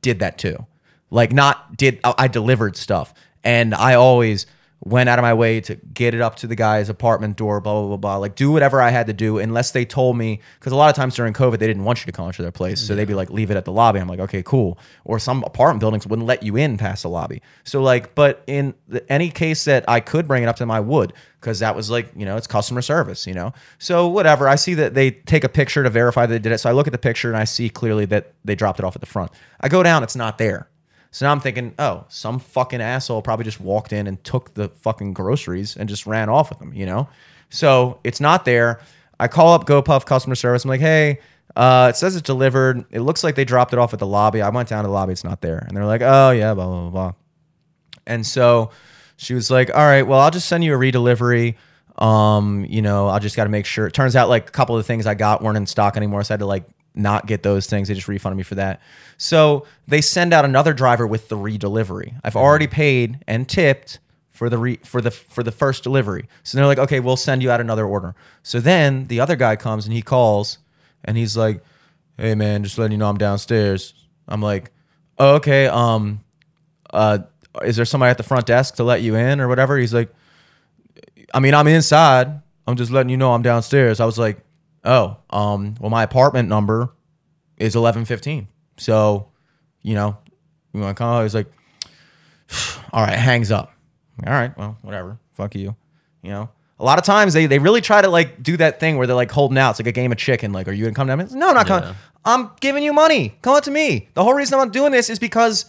did that too. Like not did I I delivered stuff and I always went out of my way to get it up to the guy's apartment door, blah blah blah blah. Like do whatever I had to do unless they told me because a lot of times during COVID they didn't want you to come into their place, so they'd be like leave it at the lobby. I'm like okay cool. Or some apartment buildings wouldn't let you in past the lobby. So like, but in the, any case that I could bring it up to them, I would because that was like you know it's customer service, you know. So whatever. I see that they take a picture to verify they did it. So I look at the picture and I see clearly that they dropped it off at the front. I go down, it's not there. So now I'm thinking, oh, some fucking asshole probably just walked in and took the fucking groceries and just ran off with them, you know? So it's not there. I call up GoPuff customer service. I'm like, hey, uh, it says it's delivered. It looks like they dropped it off at the lobby. I went down to the lobby. It's not there. And they're like, oh, yeah, blah, blah, blah, blah. And so she was like, all right, well, I'll just send you a redelivery. Um, you know, I'll just got to make sure. It turns out like a couple of the things I got weren't in stock anymore. So I had to like not get those things. They just refunded me for that. So they send out another driver with the redelivery. I've already paid and tipped for the re, for the for the first delivery. So they're like, okay, we'll send you out another order. So then the other guy comes and he calls and he's like, hey man, just letting you know I'm downstairs. I'm like, oh, okay. Um, uh, is there somebody at the front desk to let you in or whatever? He's like, I mean, I'm inside. I'm just letting you know I'm downstairs. I was like, oh, um, well, my apartment number is eleven fifteen. So, you know, you want to come? He's like, all right, hangs up. All right, well, whatever. Fuck you. You know, a lot of times they, they really try to like do that thing where they're like holding out. It's like a game of chicken. Like, are you gonna come down? No, I'm not coming. Yeah. I'm giving you money. Come on to me. The whole reason I'm doing this is because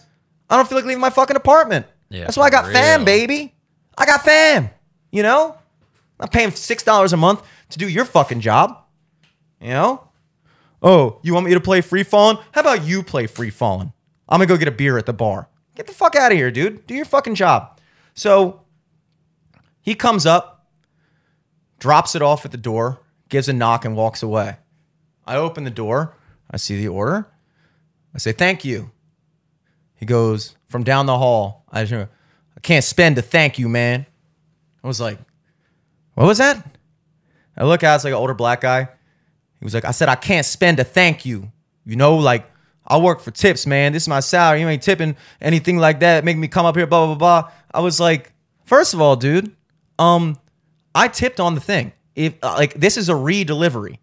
I don't feel like leaving my fucking apartment. Yeah, That's why I got for fam, baby. I got fam. You know, I'm paying six dollars a month to do your fucking job. You know. Oh, you want me to play free falling? How about you play free falling? I'm gonna go get a beer at the bar. Get the fuck out of here, dude. Do your fucking job. So he comes up, drops it off at the door, gives a knock, and walks away. I open the door. I see the order. I say, thank you. He goes from down the hall. I, just, I can't spend a thank you, man. I was like, what was that? I look out, it's like an older black guy. He was like, I said, I can't spend a thank you. You know, like, I work for tips, man. This is my salary. You ain't tipping anything like that. Make me come up here, blah, blah, blah, blah. I was like, first of all, dude, um, I tipped on the thing. If uh, like this is a re-delivery.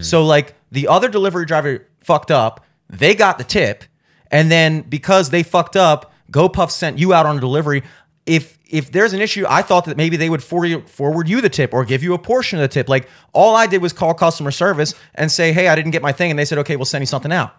So like the other delivery driver fucked up, they got the tip, and then because they fucked up, GoPuff sent you out on a delivery. If if there's an issue, I thought that maybe they would forward you, forward you the tip or give you a portion of the tip. Like all I did was call customer service and say, "Hey, I didn't get my thing," and they said, "Okay, we'll send you something out."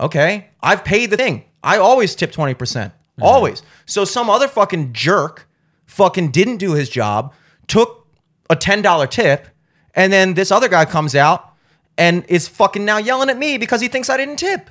Okay, I've paid the thing. I always tip 20%. percent mm-hmm. Always. So some other fucking jerk fucking didn't do his job, took a $10 tip, and then this other guy comes out and is fucking now yelling at me because he thinks I didn't tip.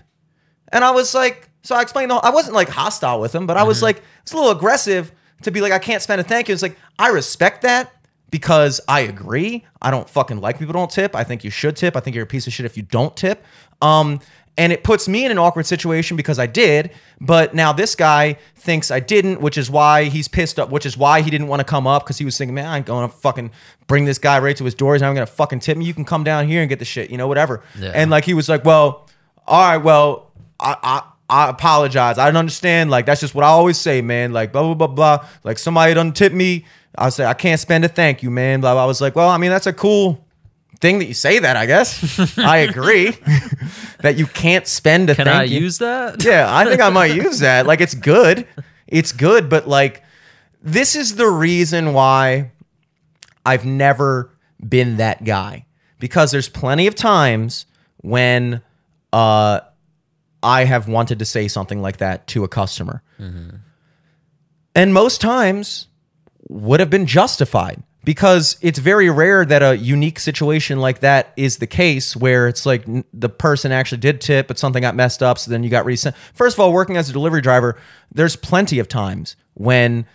And I was like, so I explained whole, I wasn't like hostile with him, but I was like, it's a little aggressive to be like, I can't spend a thank you. It's like, I respect that because I agree. I don't fucking like people don't tip. I think you should tip. I think you're a piece of shit if you don't tip. Um, and it puts me in an awkward situation because I did, but now this guy thinks I didn't, which is why he's pissed up, which is why he didn't want to come up because he was thinking, man, I ain't going to fucking bring this guy right to his doors. I'm going to fucking tip me. You can come down here and get the shit, you know, whatever. Yeah. And like he was like, well, all right, well, I, I I apologize. I don't understand. Like that's just what I always say, man. Like blah blah blah blah. Like somebody doesn't tip me, I say I can't spend a thank you, man. Blah. blah. I was like, well, I mean that's a cool thing that you say that. I guess I agree that you can't spend a Can thank I you. use that? Yeah, I think I might use that. Like it's good. It's good, but like this is the reason why I've never been that guy. Because there's plenty of times when uh I have wanted to say something like that to a customer. Mm-hmm. And most times would have been justified because it's very rare that a unique situation like that is the case where it's like the person actually did tip but something got messed up so then you got resent. First of all, working as a delivery driver, there's plenty of times when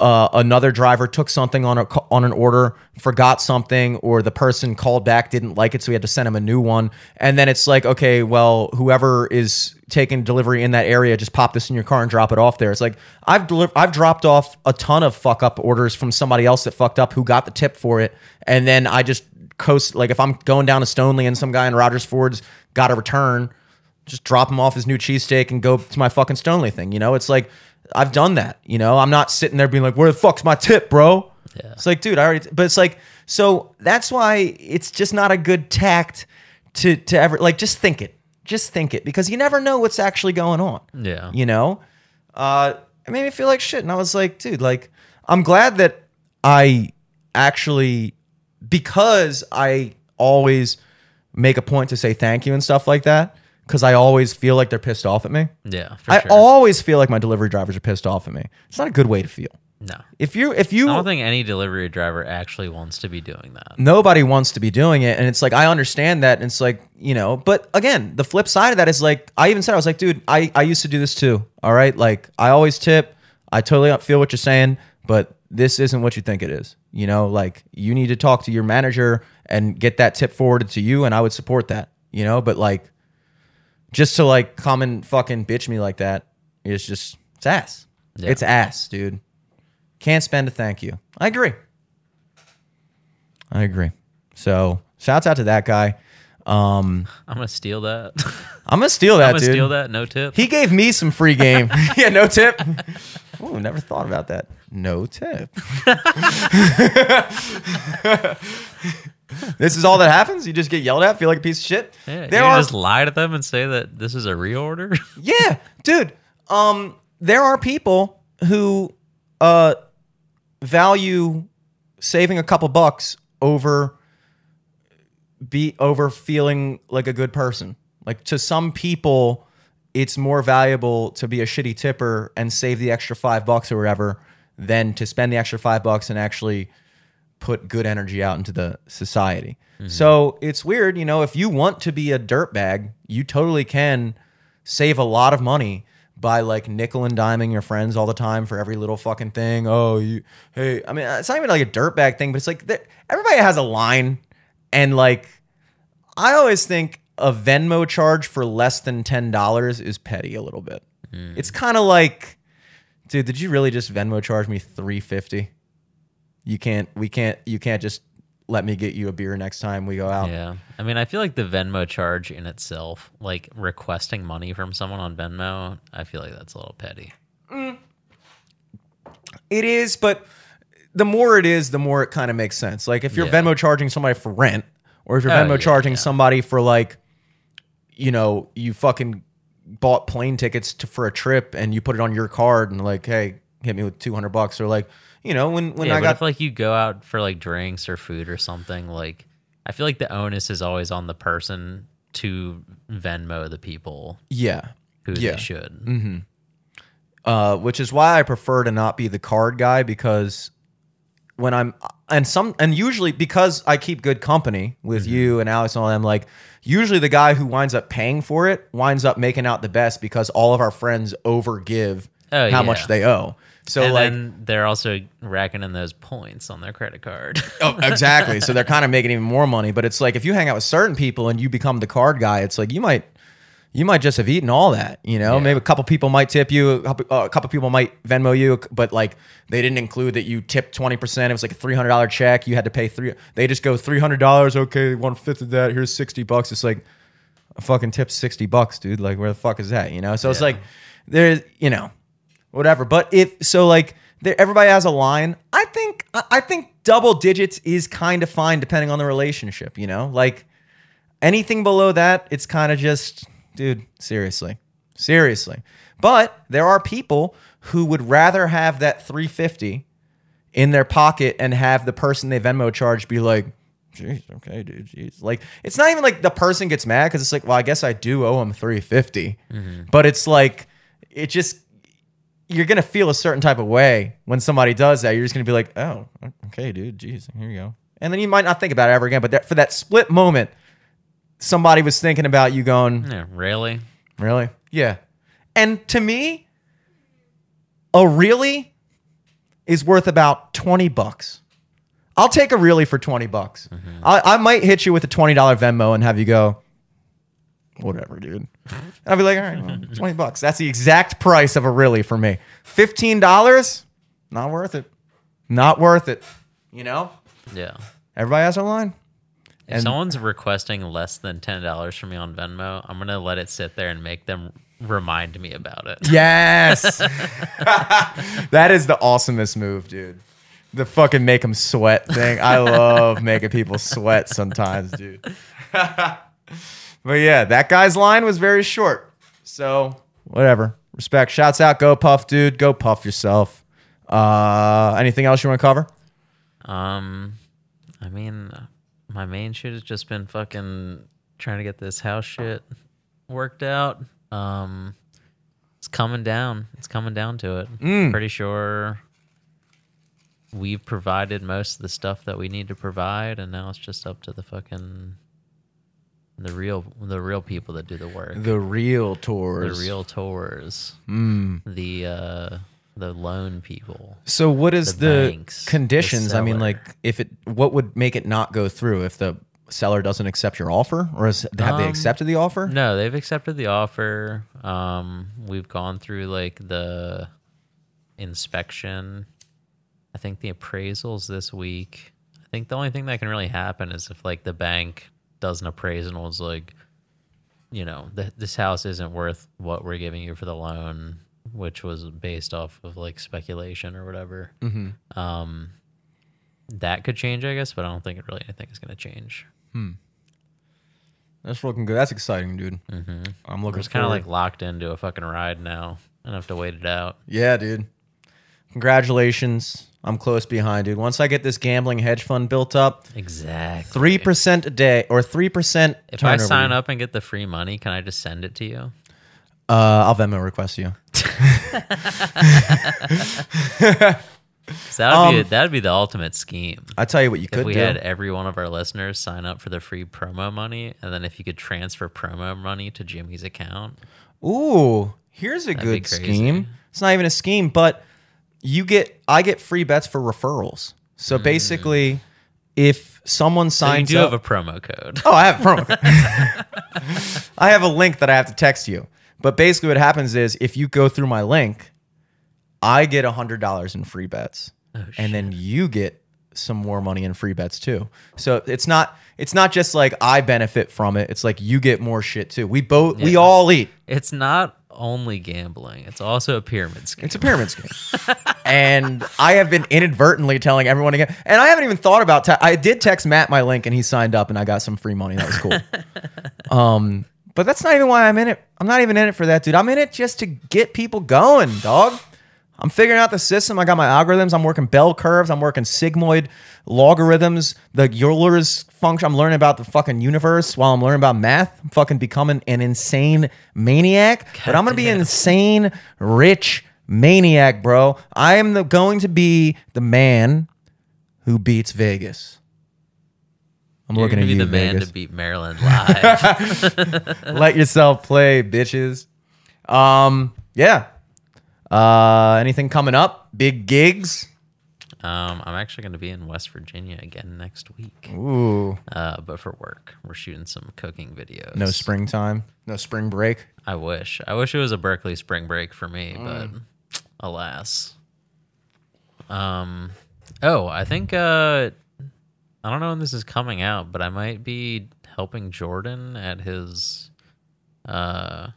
uh, another driver took something on a on an order, forgot something, or the person called back didn't like it, so we had to send him a new one. And then it's like, okay, well, whoever is taking delivery in that area, just pop this in your car and drop it off there. It's like I've deli- I've dropped off a ton of fuck up orders from somebody else that fucked up who got the tip for it, and then I just coast like if I'm going down to Stoneleigh and some guy in Rodgers Forge's got a return, just drop him off his new cheesesteak and go to my fucking Stoneleigh thing. You know, it's like I've done that. You know, I'm not sitting there being like, "Where the fuck's my tip, bro?" Yeah. It's like, dude, I already. But it's like, so that's why it's just not a good tact to to ever like just think it, just think it, because you never know what's actually going on. Yeah. You know, uh, it made me feel like shit, and I was like, dude, like, I'm glad that I actually because I always make a point to say thank you and stuff like that because I always feel like they're pissed off at me. Yeah, for I sure. always feel like my delivery drivers are pissed off at me. It's not a good way to feel. no. If you if you I don't think any delivery driver actually wants to be doing that. nobody wants to be doing it and it's like i understand that and it's like you know but again the flip side of that is like i even said i was like dude i, I used to do this too all right like i always tip i totally feel what you're saying but this isn't what you think it is you know like you need to talk to your manager and get that tip forwarded to you and i would support that you know but like just to like come and fucking bitch me like that is just it's ass Yeah. it's ass dude can't spend a thank you i agree I agree. So shouts out to that guy. Um, I'm gonna steal that. I'm gonna steal that, I'm gonna dude. steal that. No tip. He gave me some free game. yeah, no tip. Oh, never thought about that. No tip. This is all that happens. You just get yelled at, feel like a piece of shit. Yeah, there you are just lie to them and say that this is a reorder. yeah, dude. Um, there are people who uh value saving a couple bucks over be over feeling like a good person. Like to some people, it's more valuable to be a shitty tipper and save the extra five bucks or whatever than to spend the extra five bucks and actually put good energy out into the society. Mm-hmm. So it's weird, you know, if you want to be a dirtbag, you totally can save a lot of money by like nickel and diming your friends all the time for every little fucking thing. Oh, you, hey, I mean, it's not even like a dirtbag thing, but it's like everybody has a line. And like, I always think a Venmo charge for less than $10 is petty a little bit. Mm. It's kind of like, dude, did you really just Venmo charge me 350? You can't, we can't, you can't just let me get you a beer next time we go out. yeah. I mean, I feel like the Venmo charge in itself, like requesting money from someone on Venmo, I feel like that's a little petty. Mm. It is, but the more it is, the more it kind of makes sense. Like if you're Yeah. Venmo charging somebody for rent, or if you're Oh, Venmo yeah, charging yeah. somebody for like, you know, you fucking bought plane tickets to, for a trip and you put it on your card and like, hey, hit me with two hundred bucks, or like, you know, when when yeah, I got if like you go out for like drinks or food or something, like I feel like the onus is always on the person to Venmo the people yeah, who Yeah. they should. uh, which is why I prefer to not be the card guy because when I'm and some and usually because I keep good company with Mm-hmm. you and Alex and all them, like usually the guy who winds up paying for it winds up making out the best because all of our friends overgive Oh, how yeah. much they owe. So and like then they're also racking in those points on their credit card. oh, exactly. So they're kind of making even more money. But it's like if you hang out with certain people and you become the card guy, it's like you might you might just have eaten all that. You know, Yeah. maybe a couple people might tip you, a couple, uh, a couple people might Venmo you, but like they didn't include that you tipped twenty percent. It was like a three hundred dollar check. You had to pay three. They just go three hundred dollars. Okay, one fifth of that. Here's sixty bucks. It's like a fucking tip sixty bucks, dude. Like where the fuck is that? You know. So it's like there's you know whatever. But if so, like everybody has a line. I think I think double digits is kind of fine depending on the relationship. You know, like anything below that, it's kind of just, dude, seriously, seriously. But there are people who would rather have that 350 in their pocket and have the person they Venmo charge be like, Jeez, okay, dude. Jeez. Like, it's not even like the person gets mad because it's like, well, I guess I do owe him 350. Mm-hmm. But it's like, it just, you're going to feel a certain type of way when somebody does that. You're just going to be like, oh, okay, dude. Jeez, here you go. And then you might not think about it ever again. But that, for that split moment, somebody was thinking about you going, yeah, really? Really? Yeah. And to me, a really is worth about 20 bucks. I'll take a really for 20 bucks. Mm-hmm. I, I might hit you with a $20 Venmo and have you go, whatever, dude. And I'll be like, all right, well, 20 bucks. That's the exact price of a really for me. $15, not worth it. Not worth it. You know? Yeah. Everybody has their line. If And- someone's requesting less than ten dollars from me on Venmo, I'm gonna let it sit there and make them remind me about it. Yes. that is the awesomest move, dude. The fucking make them sweat thing. I love making people sweat sometimes, dude. But yeah, that guy's line was very short. So, whatever. Respect. Shouts out. Go puff, dude. Go puff yourself. Uh, anything else you want to cover? Um, I mean, my main shit has just been fucking trying to get this house shit worked out. Um, it's coming down. It's coming down to it. Pretty sure we've provided most of the stuff that we need to provide, and now it's just up to the fucking the real the real people that do the work. The real tours. The real tours. The uh the loan people. So what is the the, banks, the conditions? I mean, like if it, what would make it not go through if the seller doesn't accept your offer, or is, have they Um, accepted the offer? No, they've accepted the offer. Um, we've gone through like the inspection. I think the appraisals this week. I think the only thing that can really happen is if like the bank does an appraisal and was like, you know, th- this house isn't worth what we're giving you for the loan, which was based off of like speculation or whatever. Um, that could change, I guess, but I don't think it really anything is going to change. Hmm. That's looking good. That's exciting, dude. Mm-hmm. I'm looking just kind of like locked into a fucking ride now and have to wait it out. yeah, dude. Congratulations. I'm close behind, dude. Once I get this gambling hedge fund built up, Exactly. three percent a day or three percent. If I sign up and get the free money, can I just send it to you? uh, I'll Venmo request you. So that would be Um, that'd be the ultimate scheme. I tell you what, you could. If we do. had every one of our listeners sign up for the free promo money, and then if you could transfer promo money to Jimmy's account, Ooh, here's a good scheme. It's not even a scheme, but you get I get free bets for referrals. So basically, if someone Mm. so you signs do up, have a promo code. oh, I have a promo. code. I have a link that I have to text you. But basically, what happens is if you go through my link, I get hundred dollars in free bets, Oh, and then you get some more money in free bets too. So it's not it's not just like I benefit from it. It's like you get more shit too. We both we all eat. It's not only gambling; it's also a pyramid scheme. It's a pyramid scheme. and I have been inadvertently telling everyone again. And I haven't even thought about. Te- I did text Matt my link, and he signed up, and I got some free money. That was cool. um, but that's not even why I'm in it. I'm not even in it for that, dude. I'm in it just to get people going, dog. I'm figuring out the system. I got my algorithms. I'm working bell curves. I'm working sigmoid logarithms. The Euler's function. I'm learning about the fucking universe while I'm learning about math. I'm fucking becoming an insane maniac. but I'm gonna be an insane rich maniac, bro. I am the, going to be the man who beats Vegas. I'm You're looking at be you, the man to beat Maryland live. Let yourself play, bitches. Um, yeah. Uh, anything coming up? Big gigs? um, I'm actually gonna be in West Virginia again next week, Ooh, uh, but for work. We're shooting some cooking videos. no springtime, no spring break. I wish. I wish it was a Berkeley spring break for me, but Mm. alas. Um oh, I think uh I don't know when this is coming out, but I might be helping Jordan at his uh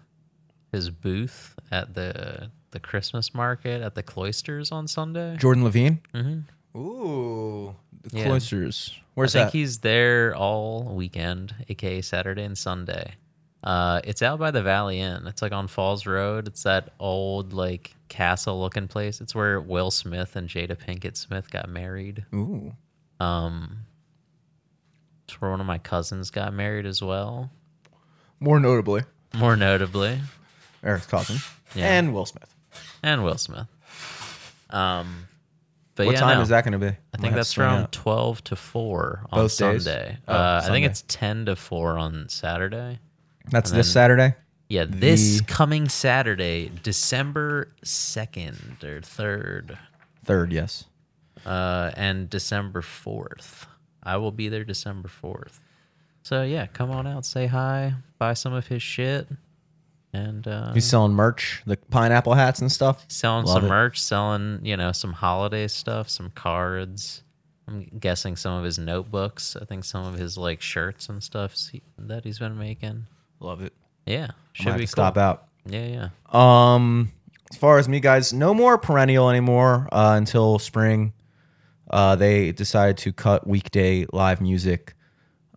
his booth at the the Christmas market at the Cloisters on Sunday. Jordan Levine. Mm-hmm. Ooh, the Yeah. cloisters. I Where's think that? he's there all weekend, aka Saturday and Sunday. Uh, it's out by the Valley Inn. It's like on Falls Road. It's that old like castle looking place. It's where Will Smith and Jada Pinkett Smith got married. Ooh, Um, it's where one of my cousins got married as well. more notably, More notably, Eric's cousin Yeah. and Will Smith. And Will Smith. Um, but what yeah, time no. is that going to be? I think that's from twelve to four on Both? Sunday. Oh, uh, I think it's ten to four on Saturday. That's and this then- Saturday. Yeah, this The- coming Saturday, December second or third, Third, yes. uh, and December fourth. I will be there December fourth. So yeah, come on out, say hi, buy some of his shit, and uh, He's selling merch, the pineapple hats and stuff. selling Love some it. merch, selling you know some holiday stuff, some cards. I'm guessing some of his notebooks. I think some of his like shirts and stuff that he's been making. Love it. Yeah, should be to stop out. Yeah, yeah. Um, as far as me, guys, no more perennial anymore uh, until spring. Uh, they decided to cut weekday live music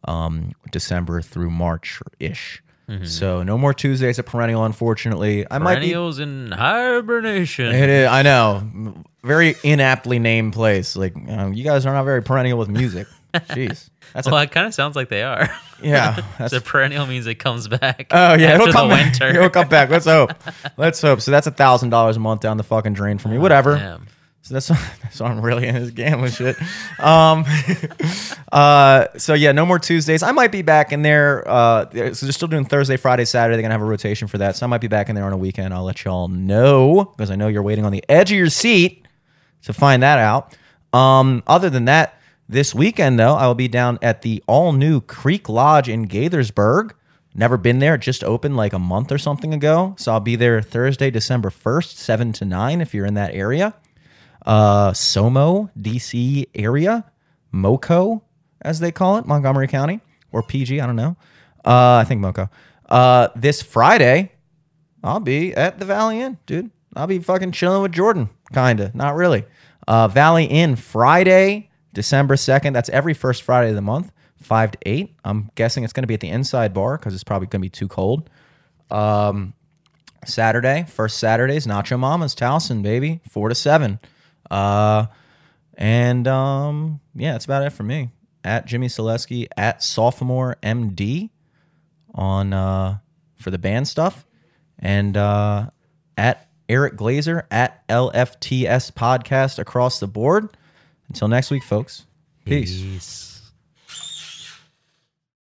um, December through March ish. So no more Tuesdays at perennial. Unfortunately, I might be. Perennials in hibernation. It is, I know, very inaptly named place. Like um, you guys are not very perennial with music. Jeez, that's well, a, it kind of sounds like they are. yeah. That's the perennial means it comes back. Oh yeah, it'll come back. winter. It'll come back. Let's hope. Let's hope. So that's a thousand dollars a month down the fucking drain for me. Whatever. Damn. So that's why I'm really in this gambling shit. Um, uh, so yeah, no more Tuesdays. I might be back in there. Uh, so they're still doing Thursday, Friday, Saturday. They're gonna have a rotation for that. So I might be back in there on a weekend. I'll let y'all know because I know you're waiting on the edge of your seat to find that out. Um, other than that, this weekend though, I will be down at the all new Creek Lodge in Gaithersburg. Never been there, just opened like a month or something ago. So I'll be there Thursday, December 1st, 7 to 9 if you're in that area. Uh, SOMO, DC area, MoCo, as they call it, Montgomery County, or PG, I don't know. Uh, I think MoCo. Uh, this Friday, I'll be at the Valley Inn, dude. I'll be fucking chilling with Jordan, kinda, not really. Uh, Valley Inn Friday, December 2nd, that's every first Friday of the month, 5 to 8. I'm guessing it's going to be at the inside bar because it's probably going to be too cold. Um, Saturday, first Saturdays, Nacho Mama's Towson, baby, 4 to 7. Uh, and um, yeah, that's about it for me. At Jimmy Selesky, at Sophomore MD on uh, for the band stuff, and uh, at Eric Glazer at LFTS podcast across the board. Until next week, folks. Peace. Peace.